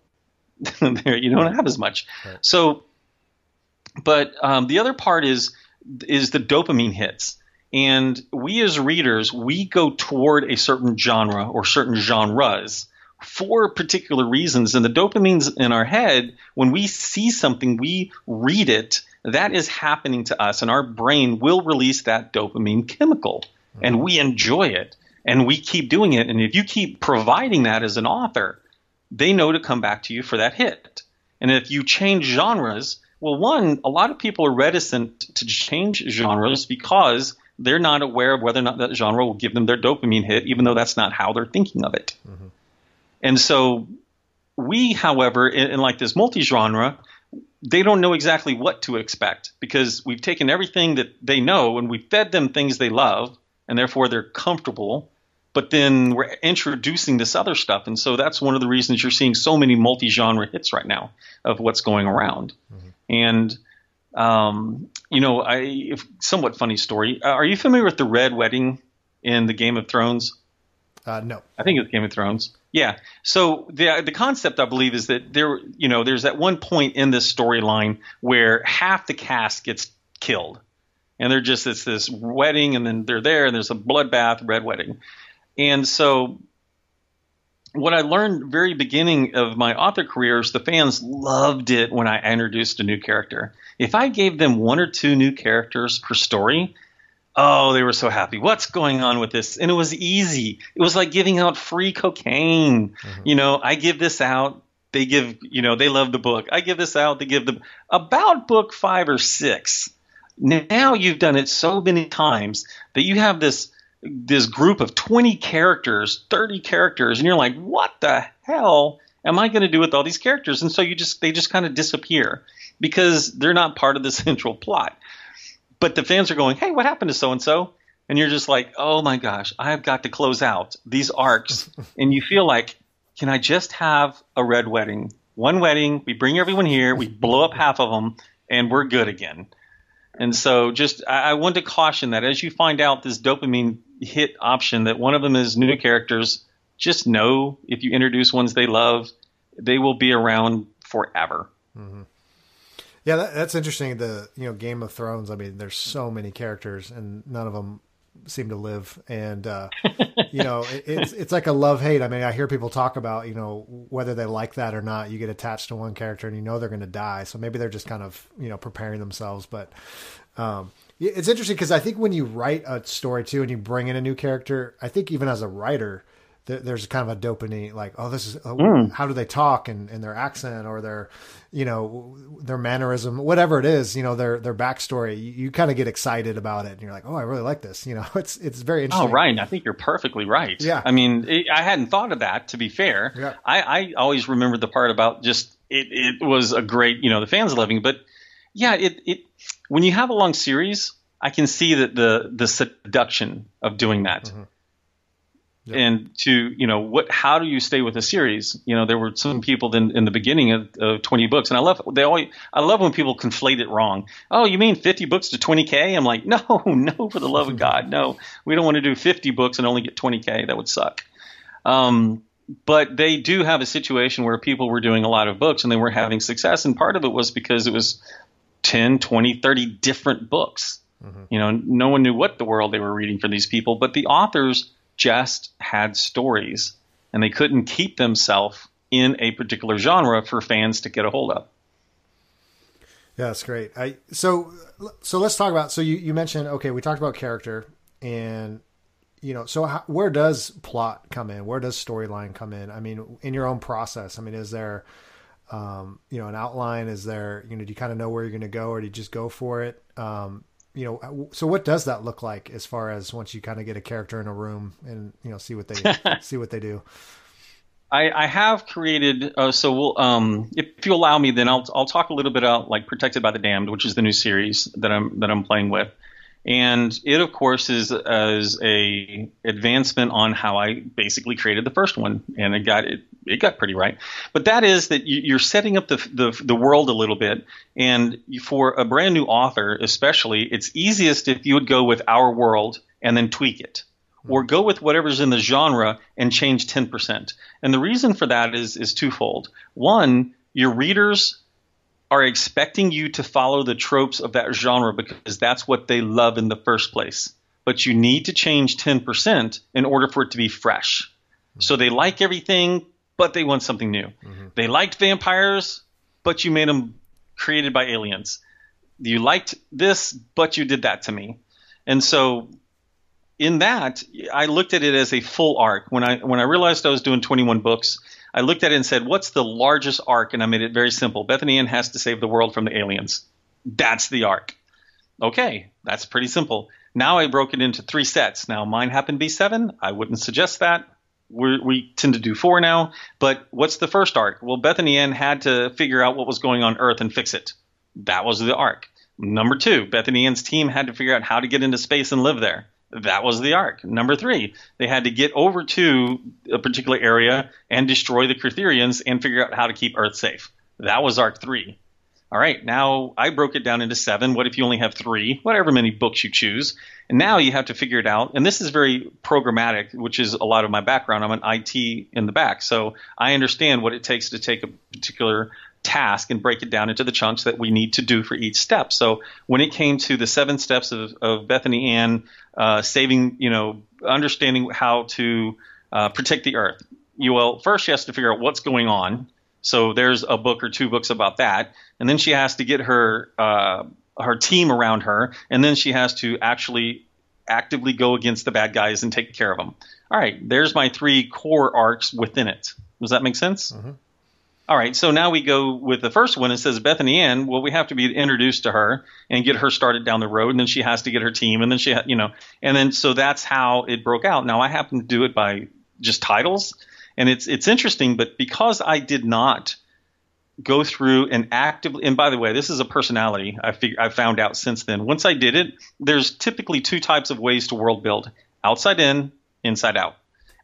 you don't have as much. Right. So, but um, the other part is is the dopamine hits. And we as readers, we go toward a certain genre or certain genres for particular reasons. And the dopamine's in our head, when we see something, we read it, that is happening to us, and our brain will release that dopamine chemical, mm-hmm. and we enjoy it and we keep doing it. And if you keep providing that as an author, they know to come back to you for that hit. And if you change genres, well, one, a lot of people are reticent to change genres because they're not aware of whether or not that genre will give them their dopamine hit, even though that's not how they're thinking of it. Mm-hmm. And so, we, however, in, in like this multi genre, they don't know exactly what to expect because we've taken everything that they know and we fed them things they love, and therefore they're comfortable but then we're introducing this other stuff and so that's one of the reasons you're seeing so many multi-genre hits right now of what's going around mm-hmm. and um, you know i somewhat funny story uh, are you familiar with the red wedding in the game of thrones Uh, no, I think it's Game of Thrones. Yeah. So the the concept I believe is that there, you know, there's at one point in this storyline where half the cast gets killed, and they're just it's this wedding, and then they're there, and there's a bloodbath, red wedding, and so what I learned very beginning of my author career is the fans loved it when I introduced a new character. If I gave them one or two new characters per story, oh, they were so happy. What's going on with this? And it was easy. It was like giving out free cocaine. Mm-hmm. You know, I give this out. They give, you know, they love the book. I give this out. They give the about book five or six. Now you've done it so many times that you have this this group of 20 characters, 30 characters, and you're like, what the hell am I going to do with all these characters? And so you just they just kind of disappear because they're not part of the central plot. But the fans are going, hey, what happened to so and so? And you're just like, oh my gosh, I've got to close out these arcs. and you feel like, can I just have a red wedding? One wedding, we bring everyone here, we blow up half of them, and we're good again. And so, just I, I want to caution that as you find out this dopamine hit option, that one of them is new characters, just know if you introduce ones they love, they will be around forever. Mm-hmm. Yeah, that, that's interesting. The you know Game of Thrones. I mean, there's so many characters, and none of them seem to live. And uh, you know, it, it's it's like a love hate. I mean, I hear people talk about you know whether they like that or not. You get attached to one character, and you know they're going to die. So maybe they're just kind of you know preparing themselves. But um, it's interesting because I think when you write a story too, and you bring in a new character, I think even as a writer there's kind of a dopamine like oh this is oh, mm. how do they talk and, and their accent or their you know their mannerism whatever it is you know their their backstory you, you kind of get excited about it and you're like oh i really like this you know it's it's very interesting oh right i think you're perfectly right yeah i mean it, i hadn't thought of that to be fair yeah. i i always remember the part about just it it was a great you know the fans loving but yeah it it when you have a long series i can see that the the seduction of doing that mm-hmm Yep. And to you know what, how do you stay with a series? You know, there were some people in, in the beginning of, of 20 books, and I love they always I love when people conflate it wrong. Oh, you mean 50 books to 20k? I'm like, no, no, for the love of God, no. We don't want to do 50 books and only get 20k. That would suck. Um, but they do have a situation where people were doing a lot of books and they were having success, and part of it was because it was 10, 20, 30 different books. Mm-hmm. You know, no one knew what the world they were reading for these people, but the authors just had stories and they couldn't keep themselves in a particular genre for fans to get a hold of. Yeah, that's great. I so so let's talk about. So you you mentioned okay, we talked about character and you know so how, where does plot come in? Where does storyline come in? I mean, in your own process. I mean, is there um, you know an outline? Is there you know do you kind of know where you're going to go, or do you just go for it? Um, you know so what does that look like as far as once you kind of get a character in a room and you know see what they see what they do I, I have created uh, so we'll um, if you allow me then I'll I'll talk a little bit about like protected by the damned which is the new series that I'm that I'm playing with and it of course is as a advancement on how I basically created the first one. And it got it it got pretty right. But that is that you're setting up the, the, the world a little bit. And for a brand new author especially it's easiest if you would go with our world and then tweak it. Or go with whatever's in the genre and change 10% and the reason for that is is twofold. One your readers are expecting you to follow the tropes of that genre because that's what they love in the first place. But you need to change 10% in order for it to be fresh. Mm-hmm. So they like everything, but they want something new. Mm-hmm. They liked vampires, but you made them created by aliens. You liked this, but you did that to me. And so in that, I looked at it as a full arc. When I when I realized I was doing 21 books, I looked at it and said, "What's the largest arc?" And I made it very simple. Bethany Ann has to save the world from the aliens. That's the arc. Okay, that's pretty simple. Now I broke it into three sets. Now mine happened to be seven. I wouldn't suggest that. We're, we tend to do four now. But what's the first arc? Well, Bethany Ann had to figure out what was going on Earth and fix it. That was the arc. Number two, Bethany Ann's team had to figure out how to get into space and live there that was the arc. Number three, they had to get over to a particular area and destroy the Kurtherians and figure out how to keep Earth safe. That was arc three. all right, now I broke it down into seven. What if you only have three? Whatever many books you choose. And now you have to figure it out. And this is very programmatic, which is a lot of my background. I'm an IT in the back. So I understand what it takes to take a particular task and break it down into the chunks that we need to do for each step. So when it came to the seven steps of, of Bethany Ann uh, saving, you know, understanding how to uh, protect the earth, you well, first she has to figure out what's going on so there's a book or two books about that, and then she has to get her uh, her team around her, and then she has to actually actively go against the bad guys and take care of them. All right, there's my three core arcs within it. Does that make sense? Mm-hmm. All right, so now we go with the first one. It says Bethany Ann. Well, we have to be introduced to her and get her started down the road, and then she has to get her team, and then she, ha- you know, and then so that's how it broke out. Now I happen to do it by just titles, and it's it's interesting, but because I did not go through and actively and by the way, this is a personality I fig- I found out since then. Once I did it, there's typically two types of ways to world build: outside in, inside out.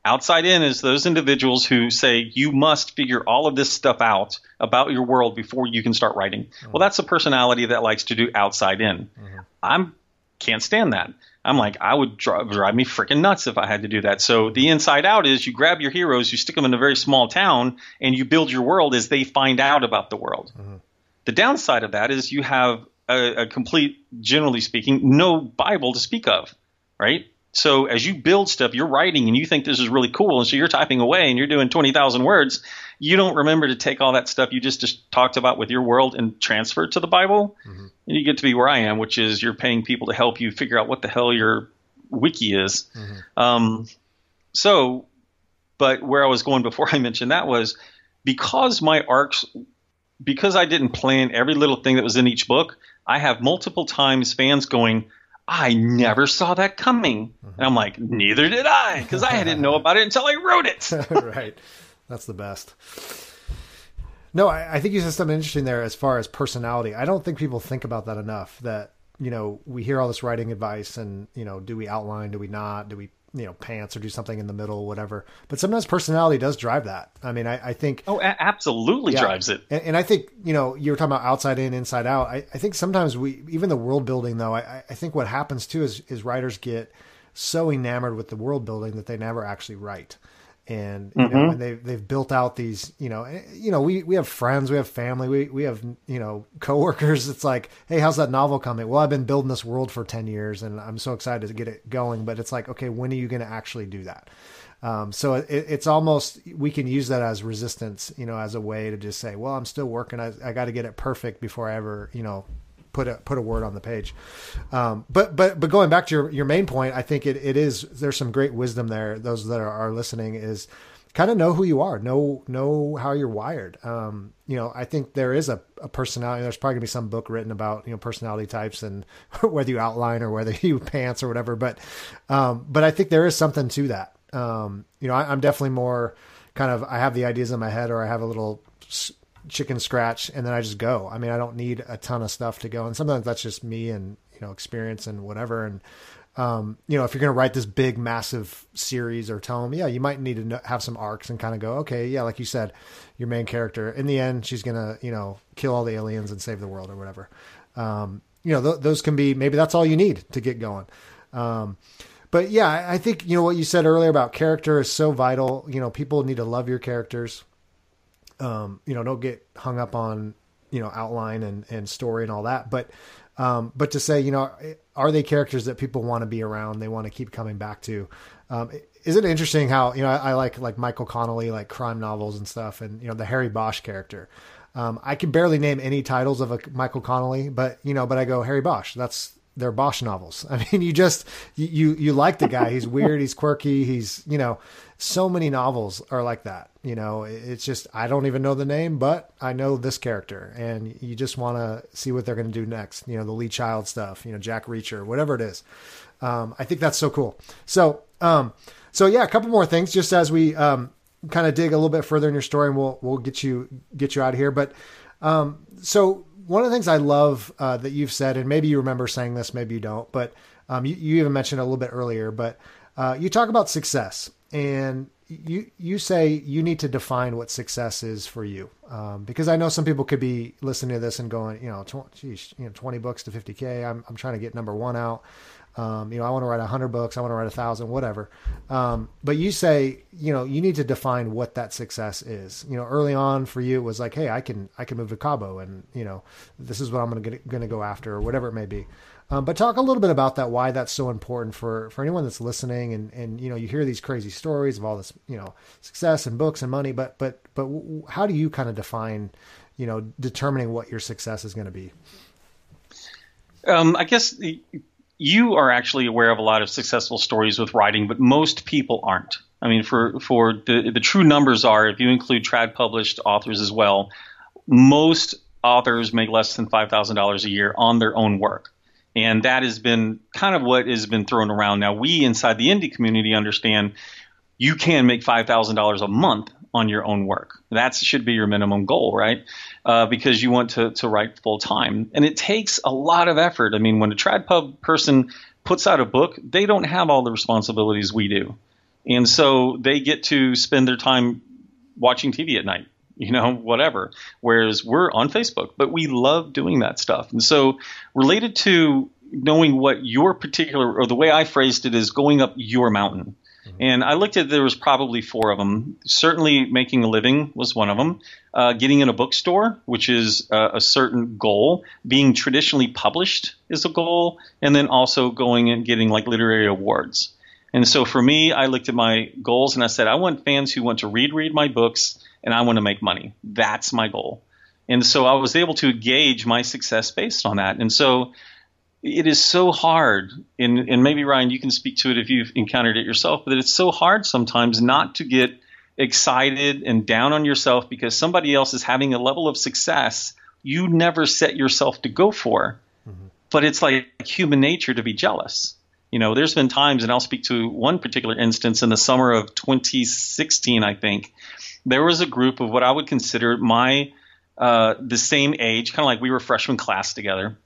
Outside in is those individuals who say you must figure all of this stuff out about your world before you can start writing. Mm-hmm. Well, that's a personality that likes to do outside in. Mm-hmm. I'm can't stand that. I'm like, I would drive, drive me freaking nuts if I had to do that. So the inside out is you grab your heroes, you stick them in a very small town, and you build your world as they find out about the world. Mm-hmm. The downside of that is you have a, a complete, generally speaking, no Bible to speak of, right? So as you build stuff, you're writing and you think this is really cool, and so you're typing away and you're doing twenty thousand words. You don't remember to take all that stuff you just, just talked about with your world and transfer it to the Bible. Mm-hmm. And you get to be where I am, which is you're paying people to help you figure out what the hell your wiki is. Mm-hmm. Um, so, but where I was going before I mentioned that was because my arcs, because I didn't plan every little thing that was in each book. I have multiple times fans going I never saw that coming. Mm-hmm. And I'm like, neither did I, because I didn't know about it until I wrote it. right. That's the best. No, I, I, think you said something interesting there as far as personality. I don't think people think about that enough. That you know, we hear all this writing advice, and you know, do we outline? Do we not? Do we you know pants or do something in the middle whatever. But sometimes personality does drive that. I mean i, I think oh a- absolutely yeah. drives it. And, and, i think you know you were talking about outside in inside out. I, I think sometimes we even the world building though I, I think what happens too is is writers get so enamored with the world building that they never actually write and you mm-hmm. know, and they they've built out these, you know, eh, you know, we we have friends, we have family, we we have you know coworkers. It's like, hey, how's that novel coming? Well, I've been building this world for ten years, and I'm so excited to get it going. But it's like, okay, when are you going to actually do that? Um, so it, it's almost we can use that as resistance, you know, as a way to just say, well, I'm still working. I, I got to get it perfect before I ever, you know, put a put a word on the page. Um, but but but going back to your, your main point, I think it, it is there's some great wisdom there. Those that are, are listening is kind of know who you are, know know how you're wired. Um, you know, I think there is a, a personality. There's probably gonna be some book written about you know personality types and whether you outline or whether you pants or whatever. But um, but I think there is something to that. Um, you know, I, I'm definitely more kind of I have the ideas in my head or I have a little chicken scratch and then I just go. I mean, I don't need a ton of stuff to go. And sometimes that's just me and, you know, experience and whatever. And, um, you know, if you're going to write this big, massive series or tell them, yeah, you might need to know, have some arcs and kind of go, okay, yeah, like you said, your main character, in the end, she's going to, you know, kill all the aliens and save the world or whatever. Um, you know, th- those can be, maybe that's all you need to get going. Um, but yeah, I think, you know, what you said earlier about character is so vital. You know, people need to love your characters um, you know, don't get hung up on, you know, outline and, and story and all that. But, um, but to say, you know, are they characters that people want to be around? They want to keep coming back to. Um, isn't it interesting how you know I, I, like like Michael Connelly, like crime novels and stuff, and you know the Harry Bosch character. Um, I can barely name any titles of a Michael Connelly, but you know, but I go Harry Bosch. That's they're Bosch novels. I mean, you just you you like the guy. He's weird. He's quirky. He's you know, so many novels are like that. You know, it's just I don't even know the name, but I know this character, and you just want to see what they're going to do next. You know, the Lee Child stuff. You know, Jack Reacher, whatever it is. Um, I think that's so cool. So, um, so yeah, a couple more things just as we um, kind of dig a little bit further in your story, and we'll we'll get you get you out of here. But um, so one of the things I love uh, that you've said, and maybe you remember saying this, maybe you don't, but um, you, you, even mentioned a little bit earlier, but uh, you talk about success, and you you say you need to define what success is for you, um, because I know some people could be listening to this and going, you know, tw- geez, you know, twenty books to fifty k. I'm I'm trying to get number one out. Um, you know, I want to write a hundred books. I want to write a thousand, whatever. Um, but you say, you know, you need to define what that success is. You know, early on for you, it was like, hey, I can, I can move to Cabo, and you know, this is what I'm going to go after, or whatever it may be. Um, but talk a little bit about that, why that's so important for, for anyone that's listening, and, and you know, you hear these crazy stories of all this, you know, success and books and money, but but but how do you kind of define, you know, determining what your success is going to be? Um, I guess you are actually aware of a lot of successful stories with writing, but most people aren't. I mean, for for the the true numbers are, if you include trad published authors as well, most authors make less than five thousand dollars a year on their own work, and that has been kind of what has been thrown around. Now, we inside the indie community understand you can make five thousand dollars a month on your own work. That should be your minimum goal, right? Uh, because you want to, to write full time. And it takes a lot of effort. I mean, when a TradPub person puts out a book, they don't have all the responsibilities we do. And so they get to spend their time watching TV at night, you know, whatever. Whereas we're on Facebook, but we love doing that stuff. And so, related to knowing what your particular, or the way I phrased it is going up your mountain. Mm-hmm. And I looked at there was probably four of them. Certainly, making a living was one of them. Uh, getting in a bookstore, which is uh, a certain goal. Being traditionally published is a goal, and then also going and getting like literary awards. And so for me, I looked at my goals and I said, I want fans who want to read read my books, and I want to make money. That's my goal. And so I was able to gauge my success based on that. And so it is so hard, and, and maybe Ryan, you can speak to it if you've encountered it yourself, but it's so hard sometimes not to get excited and down on yourself because somebody else is having a level of success you never set yourself to go for. Mm-hmm. But it's like human nature to be jealous. You know, there's been times, and I'll speak to one particular instance in the summer of 2016, I think. There was a group of what I would consider my uh, the same age, kind of like we were freshman class together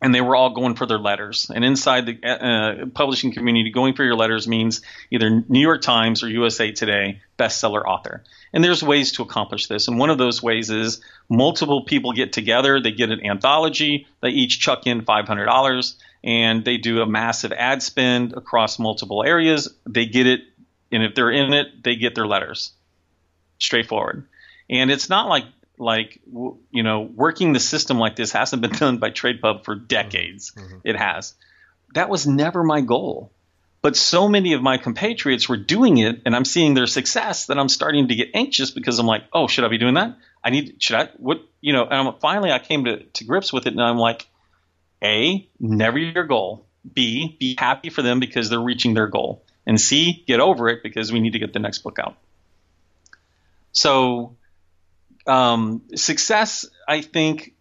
and they were all going for their letters. And inside the uh, publishing community, going for your letters means either New York Times or USA Today bestseller author. And there's ways to accomplish this. And one of those ways is multiple people get together, they get an anthology, they each chuck in $500, and they do a massive ad spend across multiple areas. They get it, and if they're in it, they get their letters. Straightforward. And it's not like like you know working the system like this hasn't been done by TradPub for decades. Mm-hmm. It has. That was never my goal. But so many of my compatriots were doing it, and I'm seeing their success that I'm starting to get anxious because I'm like, oh, should I be doing that? I need, should I, what, you know, and I'm, finally I came to, to grips with it, and I'm like, A, never your goal. B, be happy for them because they're reaching their goal. And C, get over it because we need to get the next book out. So um, success, I think,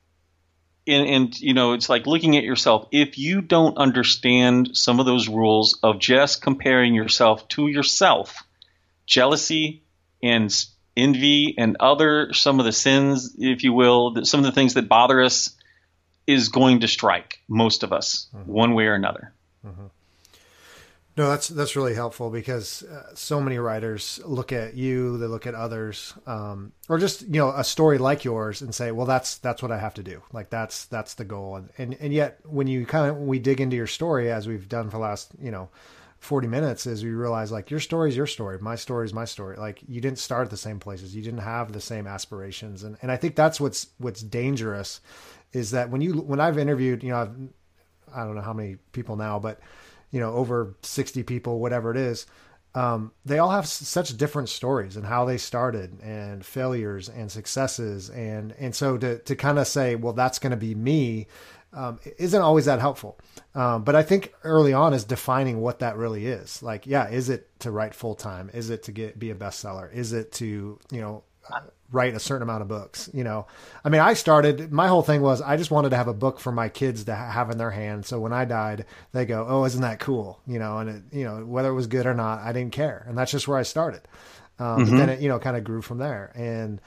and, and you know, it's like looking at yourself. If you don't understand some of those rules of just comparing yourself to yourself, jealousy and envy and other some of the sins, if you will, some of the things that bother us, is going to strike most of us mm-hmm. one way or another. Mm-hmm. No, that's that's really helpful because uh, so many writers look at you, they look at others, um, or just you know a story like yours and say, well, that's that's what I have to do. Like that's that's the goal. And and, and yet when you kind of we dig into your story as we've done for the last you know 40 minutes is we realize like your story is your story my story is my story like you didn't start at the same places you didn't have the same aspirations and and i think that's what's what's dangerous is that when you when i've interviewed you know I've, i don't know how many people now but you know, over 60 people, whatever it is, um, they all have such different stories and how they started and failures and successes. And, and so to, to kind of say, well, that's going to be me, um, isn't always that helpful. Um, but I think early on is defining what that really is. Like, yeah, is it to write full time? Is it to get, be a bestseller? Is it to, you know, write a certain amount of books. You know, I mean, I started, my whole thing was I just wanted to have a book for my kids to have in their hand. So when I died, they go, Oh, isn't that cool? You know, and it, you know, whether it was good or not, I didn't care. And that's just where I started. Um, mm-hmm. Then it, you know, kind of grew from there. And,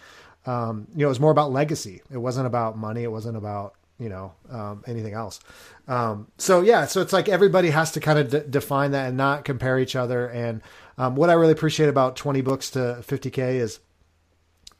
um, you know, it was more about legacy. It wasn't about money. It wasn't about, you know, um, anything else. Um, so yeah, so it's like everybody has to kind of d- define that and not compare each other. And Um, what I really appreciate about 20 books to 50K is,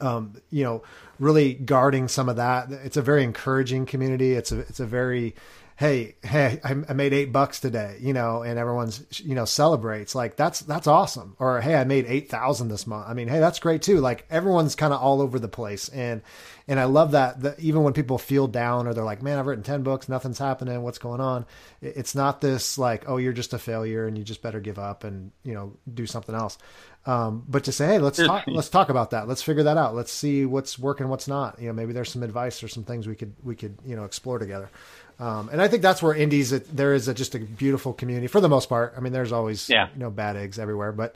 um, you know, really guarding some of that. It's a very encouraging community. It's a, it's a very, hey, hey, I made eight bucks today, you know, and everyone's, you know, celebrates like that's, that's awesome. Or, hey, I made 8,000 this month. I mean, hey, that's great too. Like everyone's kind of all over the place. And, and I love that, that even when people feel down or they're like, man, I've written 10 books, nothing's happening. What's going on? It's not this like, oh, you're just a failure and you just better give up and, you know, do something else. Um, but to say, hey, let's talk, let's talk about that. Let's figure that out. Let's see what's working, what's not. You know, maybe there's some advice or some things we could we could you know explore together. Um, and I think that's where indies there is a, just a beautiful community for the most part. I mean, there's always yeah. you know bad eggs everywhere, but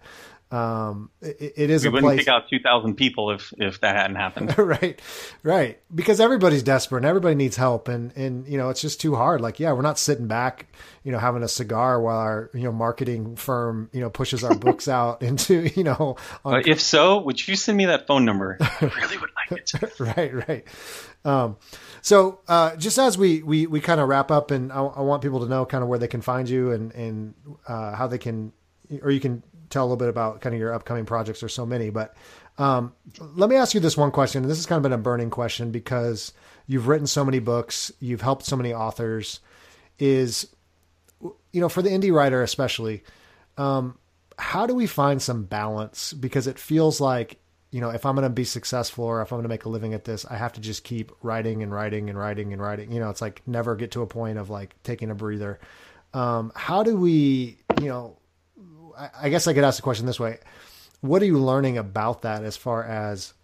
um, it, it is we a wouldn't place. pick out two thousand people if if that hadn't happened. right, right. Because everybody's desperate and everybody needs help, and and you know it's just too hard. Like, yeah, we're not sitting back, you know, having a cigar while our you know marketing firm you know pushes our books out into you know. On... If so, would you send me that phone number? I really would like it. right, right. Um, so uh, just as we we, we kind of wrap up, and I, I, want people to know kind of where they can find you and and uh, how they can, or you can tell a little bit about kind of your upcoming projects. There's so many, but um, let me ask you this one question. And this has kind of been a burning question because you've written so many books, you've helped so many authors. Is you know for the indie writer especially, um, how do we find some balance? Because it feels like you know, if I'm going to be successful or if I'm going to make a living at this, I have to just keep writing and writing and writing and writing. You know, it's like never get to a point of like taking a breather. Um, how do we, you know, I, guess I could ask the question this way. What are you learning about that as far as,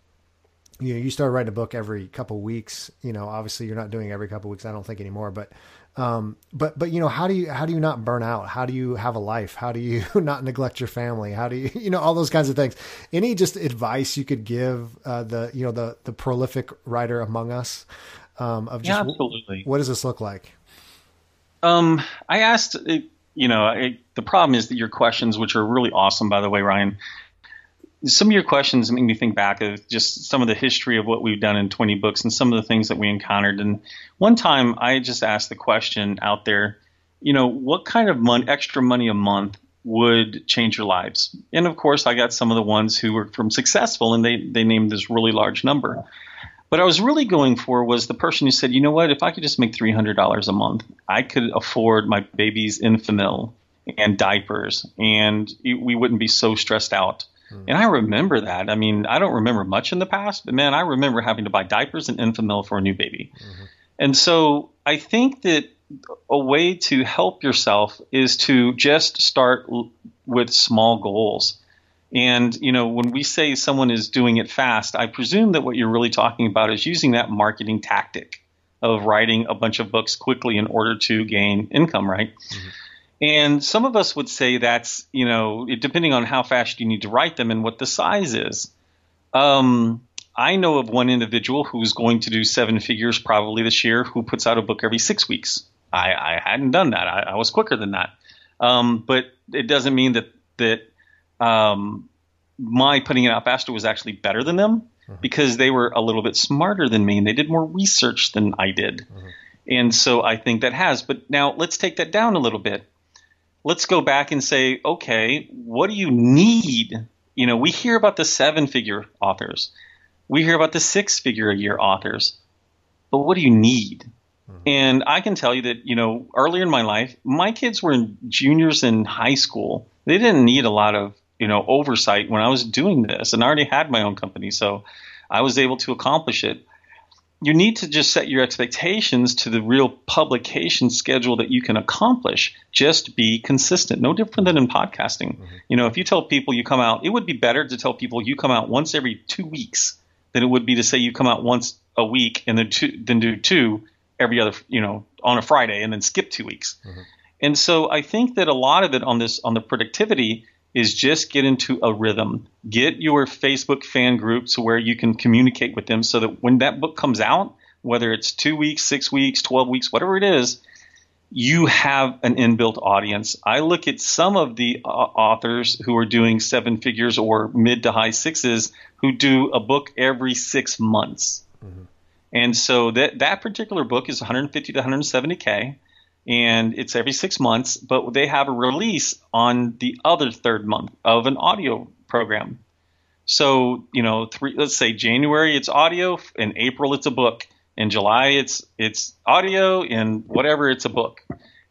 you know, you started writing a book every couple weeks, you know, obviously you're not doing every couple weeks. I don't think anymore, but, um, but, but, you know, how do you, how do you not burn out? How do you have a life? How do you not neglect your family? How do you, you know, all those kinds of things. Any just advice you could give, uh, the, you know, the, the prolific writer among us, um, of just, yeah, absolutely. what does this look like? Um, I asked, you know, I, the problem is that your questions, which are really awesome, by the way, Ryan, some of your questions make me think back of just some of the history of what we've done in 20 books and some of the things that we encountered. And one time I just asked the question out there, you know, what kind of mon- extra money a month would change your lives? And of course, I got some of the ones who were from successful and they, they named this really large number. What I was really going for was the person who said, you know what, if I could just make $300 a month, I could afford my baby's Enfamil and diapers and we wouldn't be so stressed out Mm. And I remember that. I mean, I don't remember much in the past, but man, I remember having to buy diapers and Enfamil for a new baby. Mm-hmm. And so I think that a way to help yourself is to just start l- with small goals. And, you know, when we say someone is doing it fast, I presume that what you're really talking about is using that marketing tactic of writing a bunch of books quickly in order to gain income, right? Mm-hmm. And some of us would say that's, you know, depending on how fast you need to write them and what the size is. Um, I know of one individual who's going to do seven figures probably this year who puts out a book every six weeks. I, I hadn't done that. I, I was quicker than that. Um, but it doesn't mean that, that um, my putting it out faster was actually better than them mm-hmm. because they were a little bit smarter than me and they did more research than I did. Mm-hmm. And so I think that has. But now let's take that down a little bit let's go back and say, okay, what do you need? You know, we hear about the seven figure authors, we hear about the six figure a year authors, but what do you need? Mm-hmm. And I can tell you that, you know, earlier in my life, my kids were juniors in high school. They didn't need a lot of, you know, oversight when I was doing this, and I already had my own company, so I was able to accomplish it you need to just set your expectations to the real publication schedule that you can accomplish. Just be consistent. No different than in podcasting. Mm-hmm. You know, if you tell people you come out, it would be better to tell people you come out once every two weeks than it would be to say you come out once a week and then two, then do two every other, you know, on a Friday and then skip two weeks. Mm-hmm. And so I think that a lot of it on this on the productivity is just get into a rhythm. Get your Facebook fan groups where you can communicate with them so that when that book comes out, whether it's two weeks, six weeks, 12 weeks, whatever it is, you have an inbuilt audience. I look at some of the uh, authors who are doing seven figures or mid to high sixes who do a book every six months. Mm-hmm. And so that, that particular book is 150 to 170K. And it's every six months, but they have a release on the other third month of an audio program. So, you know, three, let's say January it's audio, in April it's a book, in July it's it's audio, in whatever it's a book.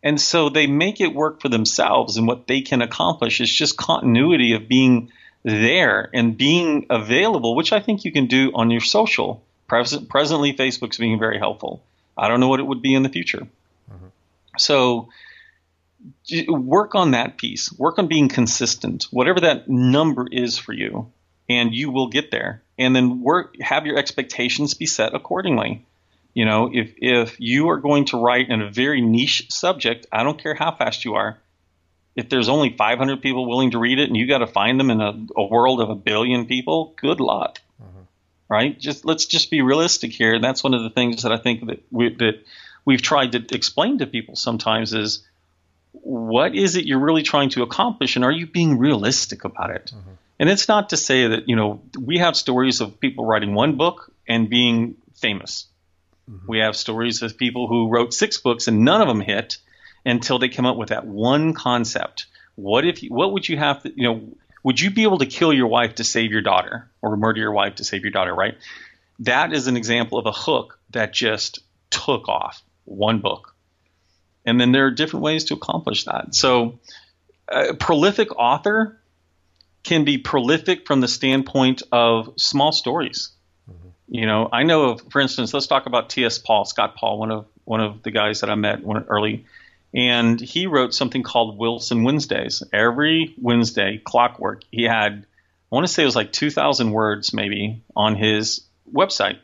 And so they make it work for themselves and what they can accomplish is just continuity of being there and being available, which I think you can do on your social. Present, presently, Facebook's being very helpful. I don't know what it would be in the future. Mm-hmm. So work on that piece. Work on being consistent, whatever that number is for you and you will get there. And then work, have your expectations be set accordingly. You know, if if you are going to write in a very niche subject, I don't care how fast you are. If there's only 500 people willing to read it, and you got to find them in a, a, world of a billion people, good luck. Mm-hmm. Right? Just let's just be realistic here. And that's one of the things that I think that we, that we've tried to explain to people sometimes is what is it you're really trying to accomplish, and are you being realistic about it? Mm-hmm. And it's not to say that, you know, we have stories of people writing one book and being famous. Mm-hmm. We have stories of people who wrote six books and none of them hit until they come up with that one concept. What if you, what would you have to, you know, would you be able to kill your wife to save your daughter or murder your wife to save your daughter, right? That is an example of a hook that just took off one book. And then there are different ways to accomplish that. So, a prolific author can be prolific from the standpoint of small stories. Mm-hmm. You know, I know of, for instance, let's talk about T.S. Paul, Scott Paul, one of one of the guys that I met early, and he wrote something called Wilson Wednesdays. Every Wednesday, clockwork, he had, I want to say it was like 2,000 words maybe on his website,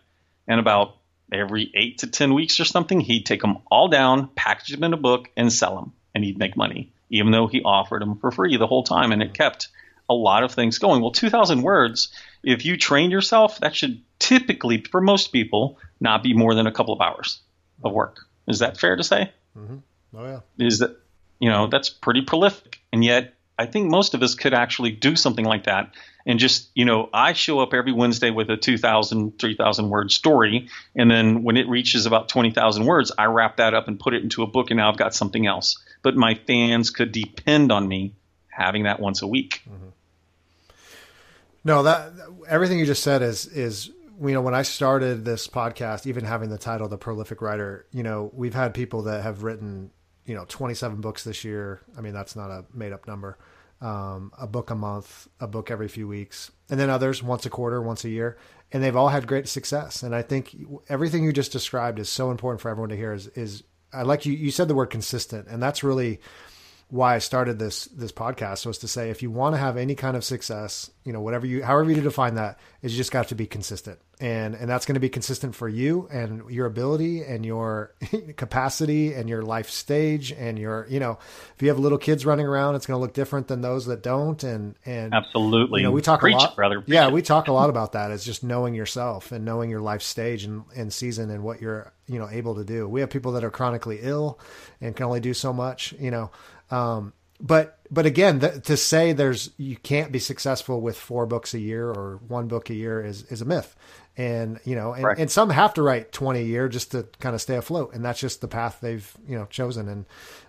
and about every eight to 10 weeks or something, he'd take them all down, package them in a book, and sell them, and he'd make money, even though he offered them for free the whole time, and it kept a lot of things going. Well, 2,000 words, if you train yourself, that should typically, for most people, not be more than a couple of hours of work. Is that fair to say? Mm-hmm. Oh, yeah. Is that, you know, that's pretty prolific. And yet, I think most of us could actually do something like that. And just, you know, I show up every Wednesday with a 2,000, 3,000 word story. And then when it reaches about 20,000 words, I wrap that up and put it into a book. And now I've got something else. But my fans could depend on me having that once a week. Mm-hmm. No, that everything you just said is is you know when I started this podcast, even having the title "The Prolific Writer," you know we've had people that have written you know 27 books this year. I mean that's not a made up number. Um, a book a month, a book every few weeks, and then others once a quarter, once a year, and they've all had great success. And I think everything you just described is so important for everyone to hear. Is is I like you you said the word consistent, and that's really why I started this this podcast was to say if you want to have any kind of success, you know, whatever you however you define that, is you just got to be consistent. And and that's going to be consistent for you and your ability and your capacity and your life stage and your, you know, if you have little kids running around, it's going to look different than those that don't and and Absolutely. You know, we talk Preach, a lot brother. Yeah, we talk a lot about that. It's just knowing yourself and knowing your life stage and, and season and what you're, you know, able to do. We have people that are chronically ill and can only do so much, you know. Um, but but again, the, to say there's you can't be successful with four books a year or one book a year is is a myth. And you know, and, right. and some have to write twenty a year just to kind of stay afloat, and that's just the path they've you know chosen. And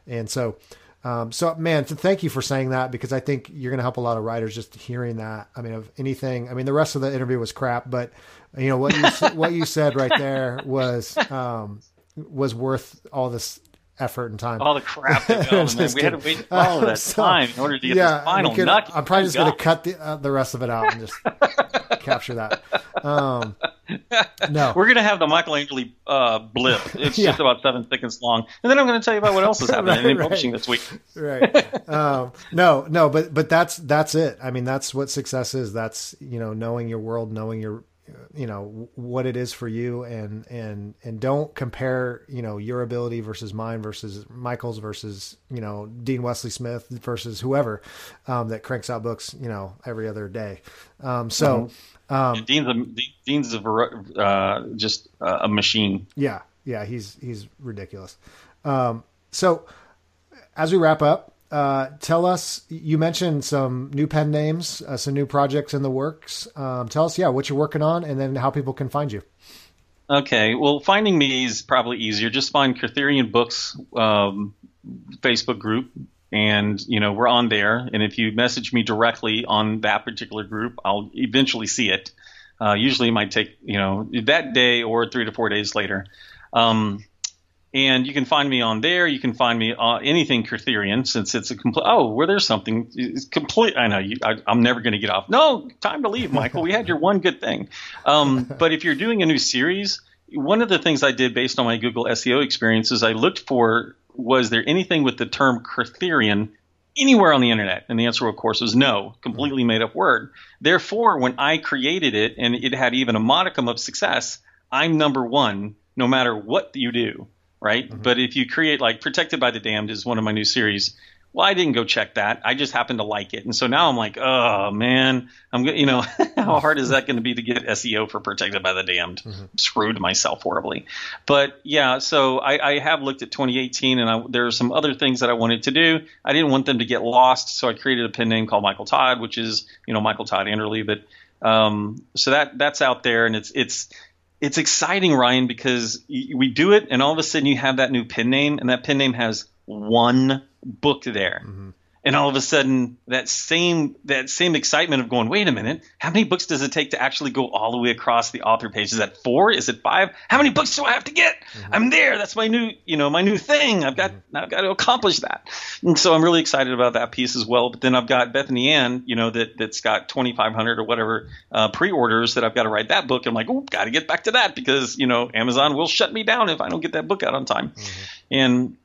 and so, um, so man, thank you for saying that because I think you're going to help a lot of writers just hearing that. I mean, of anything. I mean, the rest of the interview was crap, but you know what you what you said right there was um, was worth all this effort and time. All the crap that goes, man. We had to wait all that so, time in order to get yeah, the final could, nut. I'm probably just going to cut the, uh, the rest of it out and just capture that. Um, no, we're going to have the Michelangelo uh, blip. It's yeah. just about seven seconds long, and then I'm going to tell you about what else is happening right, in publishing this week. right. Um, no, no, but but that's that's it. I mean, that's what success is. That's you know knowing your world, knowing your you know what it is for you and and and don't compare you know your ability versus mine versus michael's versus you know dean wesley smith versus whoever um, that cranks out books you know every other day. Um, so mm-hmm. um, dean's a dean's a, uh, just a machine. Yeah. Yeah. He's he's ridiculous. Um, so as we wrap up uh, tell us, you mentioned some new pen names, uh, some new projects in the works. Um, tell us, yeah, what you're working on and then how people can find you. Okay, well, finding me is probably easier. Just find Kurtherian Books um, Facebook group, and you know we're on there. And if you message me directly on that particular group, I'll eventually see it. Uh, usually, it might take you know that day or three to four days later. Um, and you can find me on there. You can find me on anything Kurtherian since it's a complete. Oh, where there's something it's complete. I know you. I, am never going to get off. No, time to leave, Michael. we had your one good thing. Um, but if you're doing a new series, one of the things I did based on my Google SEO experiences, I looked for was there anything with the term Kurtherian anywhere on the internet? And the answer, of course, was no, completely made up word. Therefore, when I created it and it had even a modicum of success, I'm number one no matter what you do right? Mm-hmm. But if you create like Protected by the Damned is one of my new series. Well, I didn't go check that. I just happened to like it, and so now I'm like, oh man, I'm you know how hard is that going to be to get SEO for Protected by the Damned? Mm-hmm. Screwed myself horribly, but yeah. So I, I have looked at 2018, and I, there are some other things that I wanted to do. I didn't want them to get lost, so I created a pen name called Michael Todd, which is you know Michael Todd Anderle. But um, so that that's out there, and it's it's it's exciting, Ryan, because we do it, and all of a sudden you have that new pin name, and that pin name has one book there. Mm-hmm and all of a sudden that same that same excitement of going wait a minute. How many books does it take to actually go all the way across the author page? Is that four? Is it five? How many books do i have to get? Mm-hmm. i'm there. That's my new you know my new thing. I've got mm-hmm. i've got to accomplish that. And so i'm really excited about that piece as well. But then i've got bethany anne you know that that's got 2500 or whatever uh, pre-orders that i've got to write that book. I'm like oh got to get back to that because you know amazon will shut me down if i don't get that book out on time. Mm-hmm. and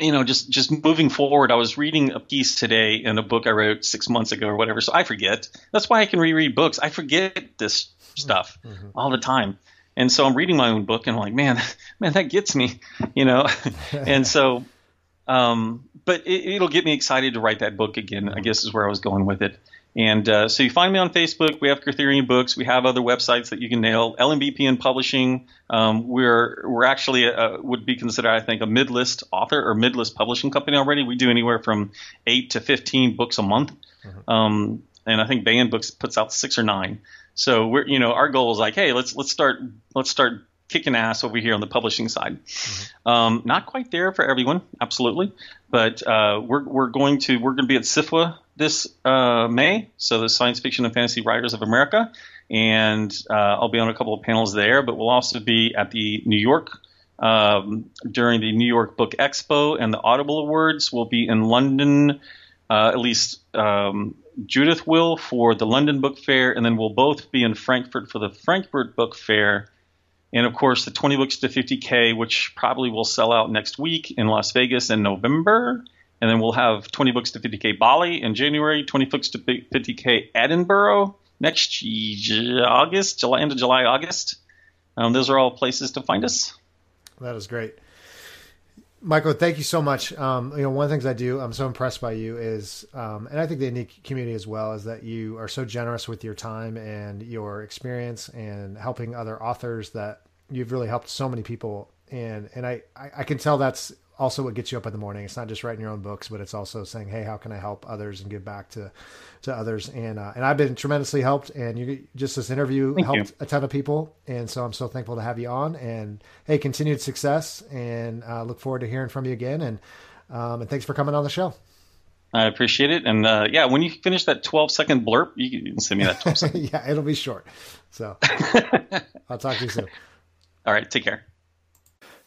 you know, just just moving forward, I was reading a piece today in a book I wrote six months ago or whatever. So I forget. That's why I can reread books. I forget this stuff mm-hmm. all the time. And so I'm reading my own book and I'm like, man, man, that gets me, you know. and so, um, but it, will get me excited to write that book again. I guess is where I was going with it. And uh, so you find me on Facebook. We have Kurtherian Books. We have other websites that you can nail. LMBPN Publishing. Um, we're we're actually a, would be considered, I think, a mid-list author or mid-list publishing company already. We do anywhere from eight to fifteen books a month, mm-hmm. um, and I think Baen Books puts out six or nine. So we're you know our goal is like, hey, let's let's start let's start kicking ass over here on the publishing side. Mm-hmm. Um, not quite there for everyone, absolutely, but uh, we're we're going to we're going to be at SFWA this uh, May, so the Science Fiction and Fantasy Writers of America, and uh, I'll be on a couple of panels there. But we'll also be at the New York um, during the New York Book Expo and the Audible Awards. We'll be in London, uh, at least um, Judith will for the London Book Fair, and then we'll both be in Frankfurt for the Frankfurt Book Fair. And of course, the 20 books to 50K, which probably will sell out next week in Las Vegas in November. And then we'll have 20 books to 50K Bali in January, 20 books to 50K Edinburgh next August, July, end of July, August. Um, those are all places to find us. That is great. Michael, thank you so much. Um, you know, one of the things I do, I'm so impressed by you is, um, and I think the indie community as well, is that you are so generous with your time and your experience and helping other authors that you've really helped so many people. And, and I, I, I can tell that's also what gets you up in the morning. It's not just writing your own books, but it's also saying, "Hey, how can I help others and give back to to others?" And uh, and I've been tremendously helped. And you just this interview Thank helped you. a ton of people, and so I'm so thankful to have you on. And hey, continued success, and uh, look forward to hearing from you again. And um, and thanks for coming on the show. I appreciate it. And uh, yeah, when you finish that 12 second blurb, you can send me that 12 second. yeah, it'll be short. So I'll talk to you soon. All right, take care.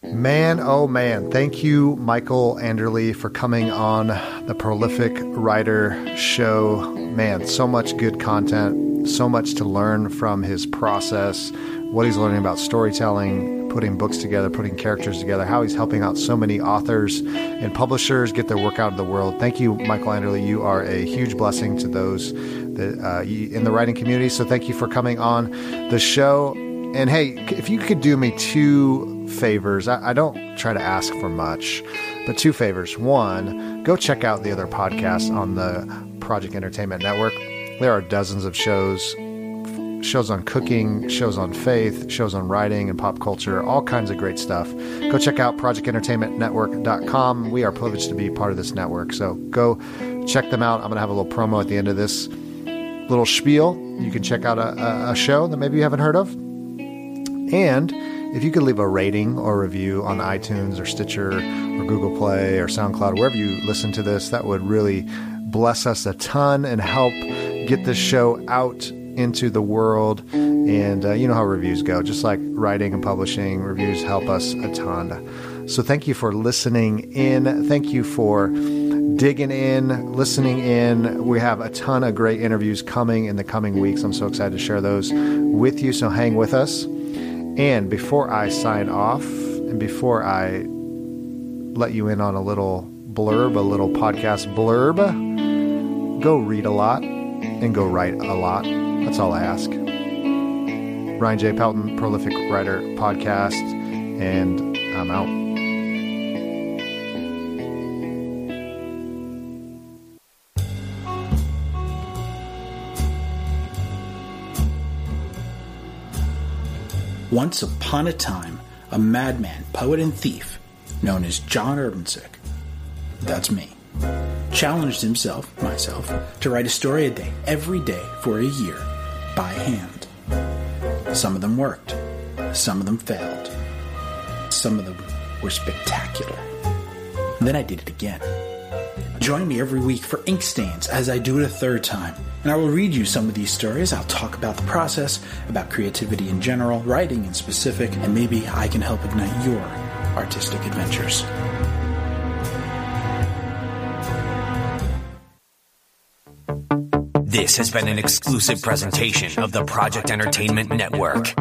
Man, oh man. Thank you, Michael Anderle, for coming on the Prolific Writer Show. Man, so much good content, so much to learn from his process, what he's learning about storytelling, putting books together, putting characters together, how he's helping out so many authors and publishers get their work out in the world. Thank you, Michael Anderle. You are a huge blessing to those that, uh, in the writing community. So thank you for coming on the show. And hey, if you could do me two favors. I, I, don't try to ask for much, but two favors. One, go check out the other podcasts on the Project Entertainment Network. There are dozens of shows shows on cooking, shows on faith, shows on writing and pop culture, all kinds of great stuff. Go check out projectentertainmentnetwork.com. We are privileged to be part of this network. So go check them out. I'm going to have a little promo at the end of this little spiel. You can check out a, a, a show that maybe you haven't heard of And if you could leave a rating or review on iTunes or Stitcher or Google Play or SoundCloud, wherever you listen to this, that would really bless us a ton and help get this show out into the world. And uh, you know how reviews go, just like writing and publishing, reviews help us a ton. So thank you for listening in. Thank you for digging in, listening in. We have a ton of great interviews coming in the coming weeks. I'm so excited to share those with you. So hang with us. And before I sign off, and before I let you in on a little blurb, a little podcast blurb, go read a lot and go write a lot. That's all I ask. Ryan J. Pelton, Prolific Writer Podcast, and I'm out. Once upon a time, a madman, poet, and thief known as John Urbancic, that's me, challenged himself, myself, to write a story a day, every day, for a year, by hand. Some of them worked, some of them failed, some of them were spectacular. And then I did it again. Join me every week for Ink Stains as I do it a third time and I will read you some of these stories. I'll talk about the process, about creativity in general, writing in specific, and maybe I can help ignite your artistic adventures. This has been an exclusive presentation of the Project Entertainment Network.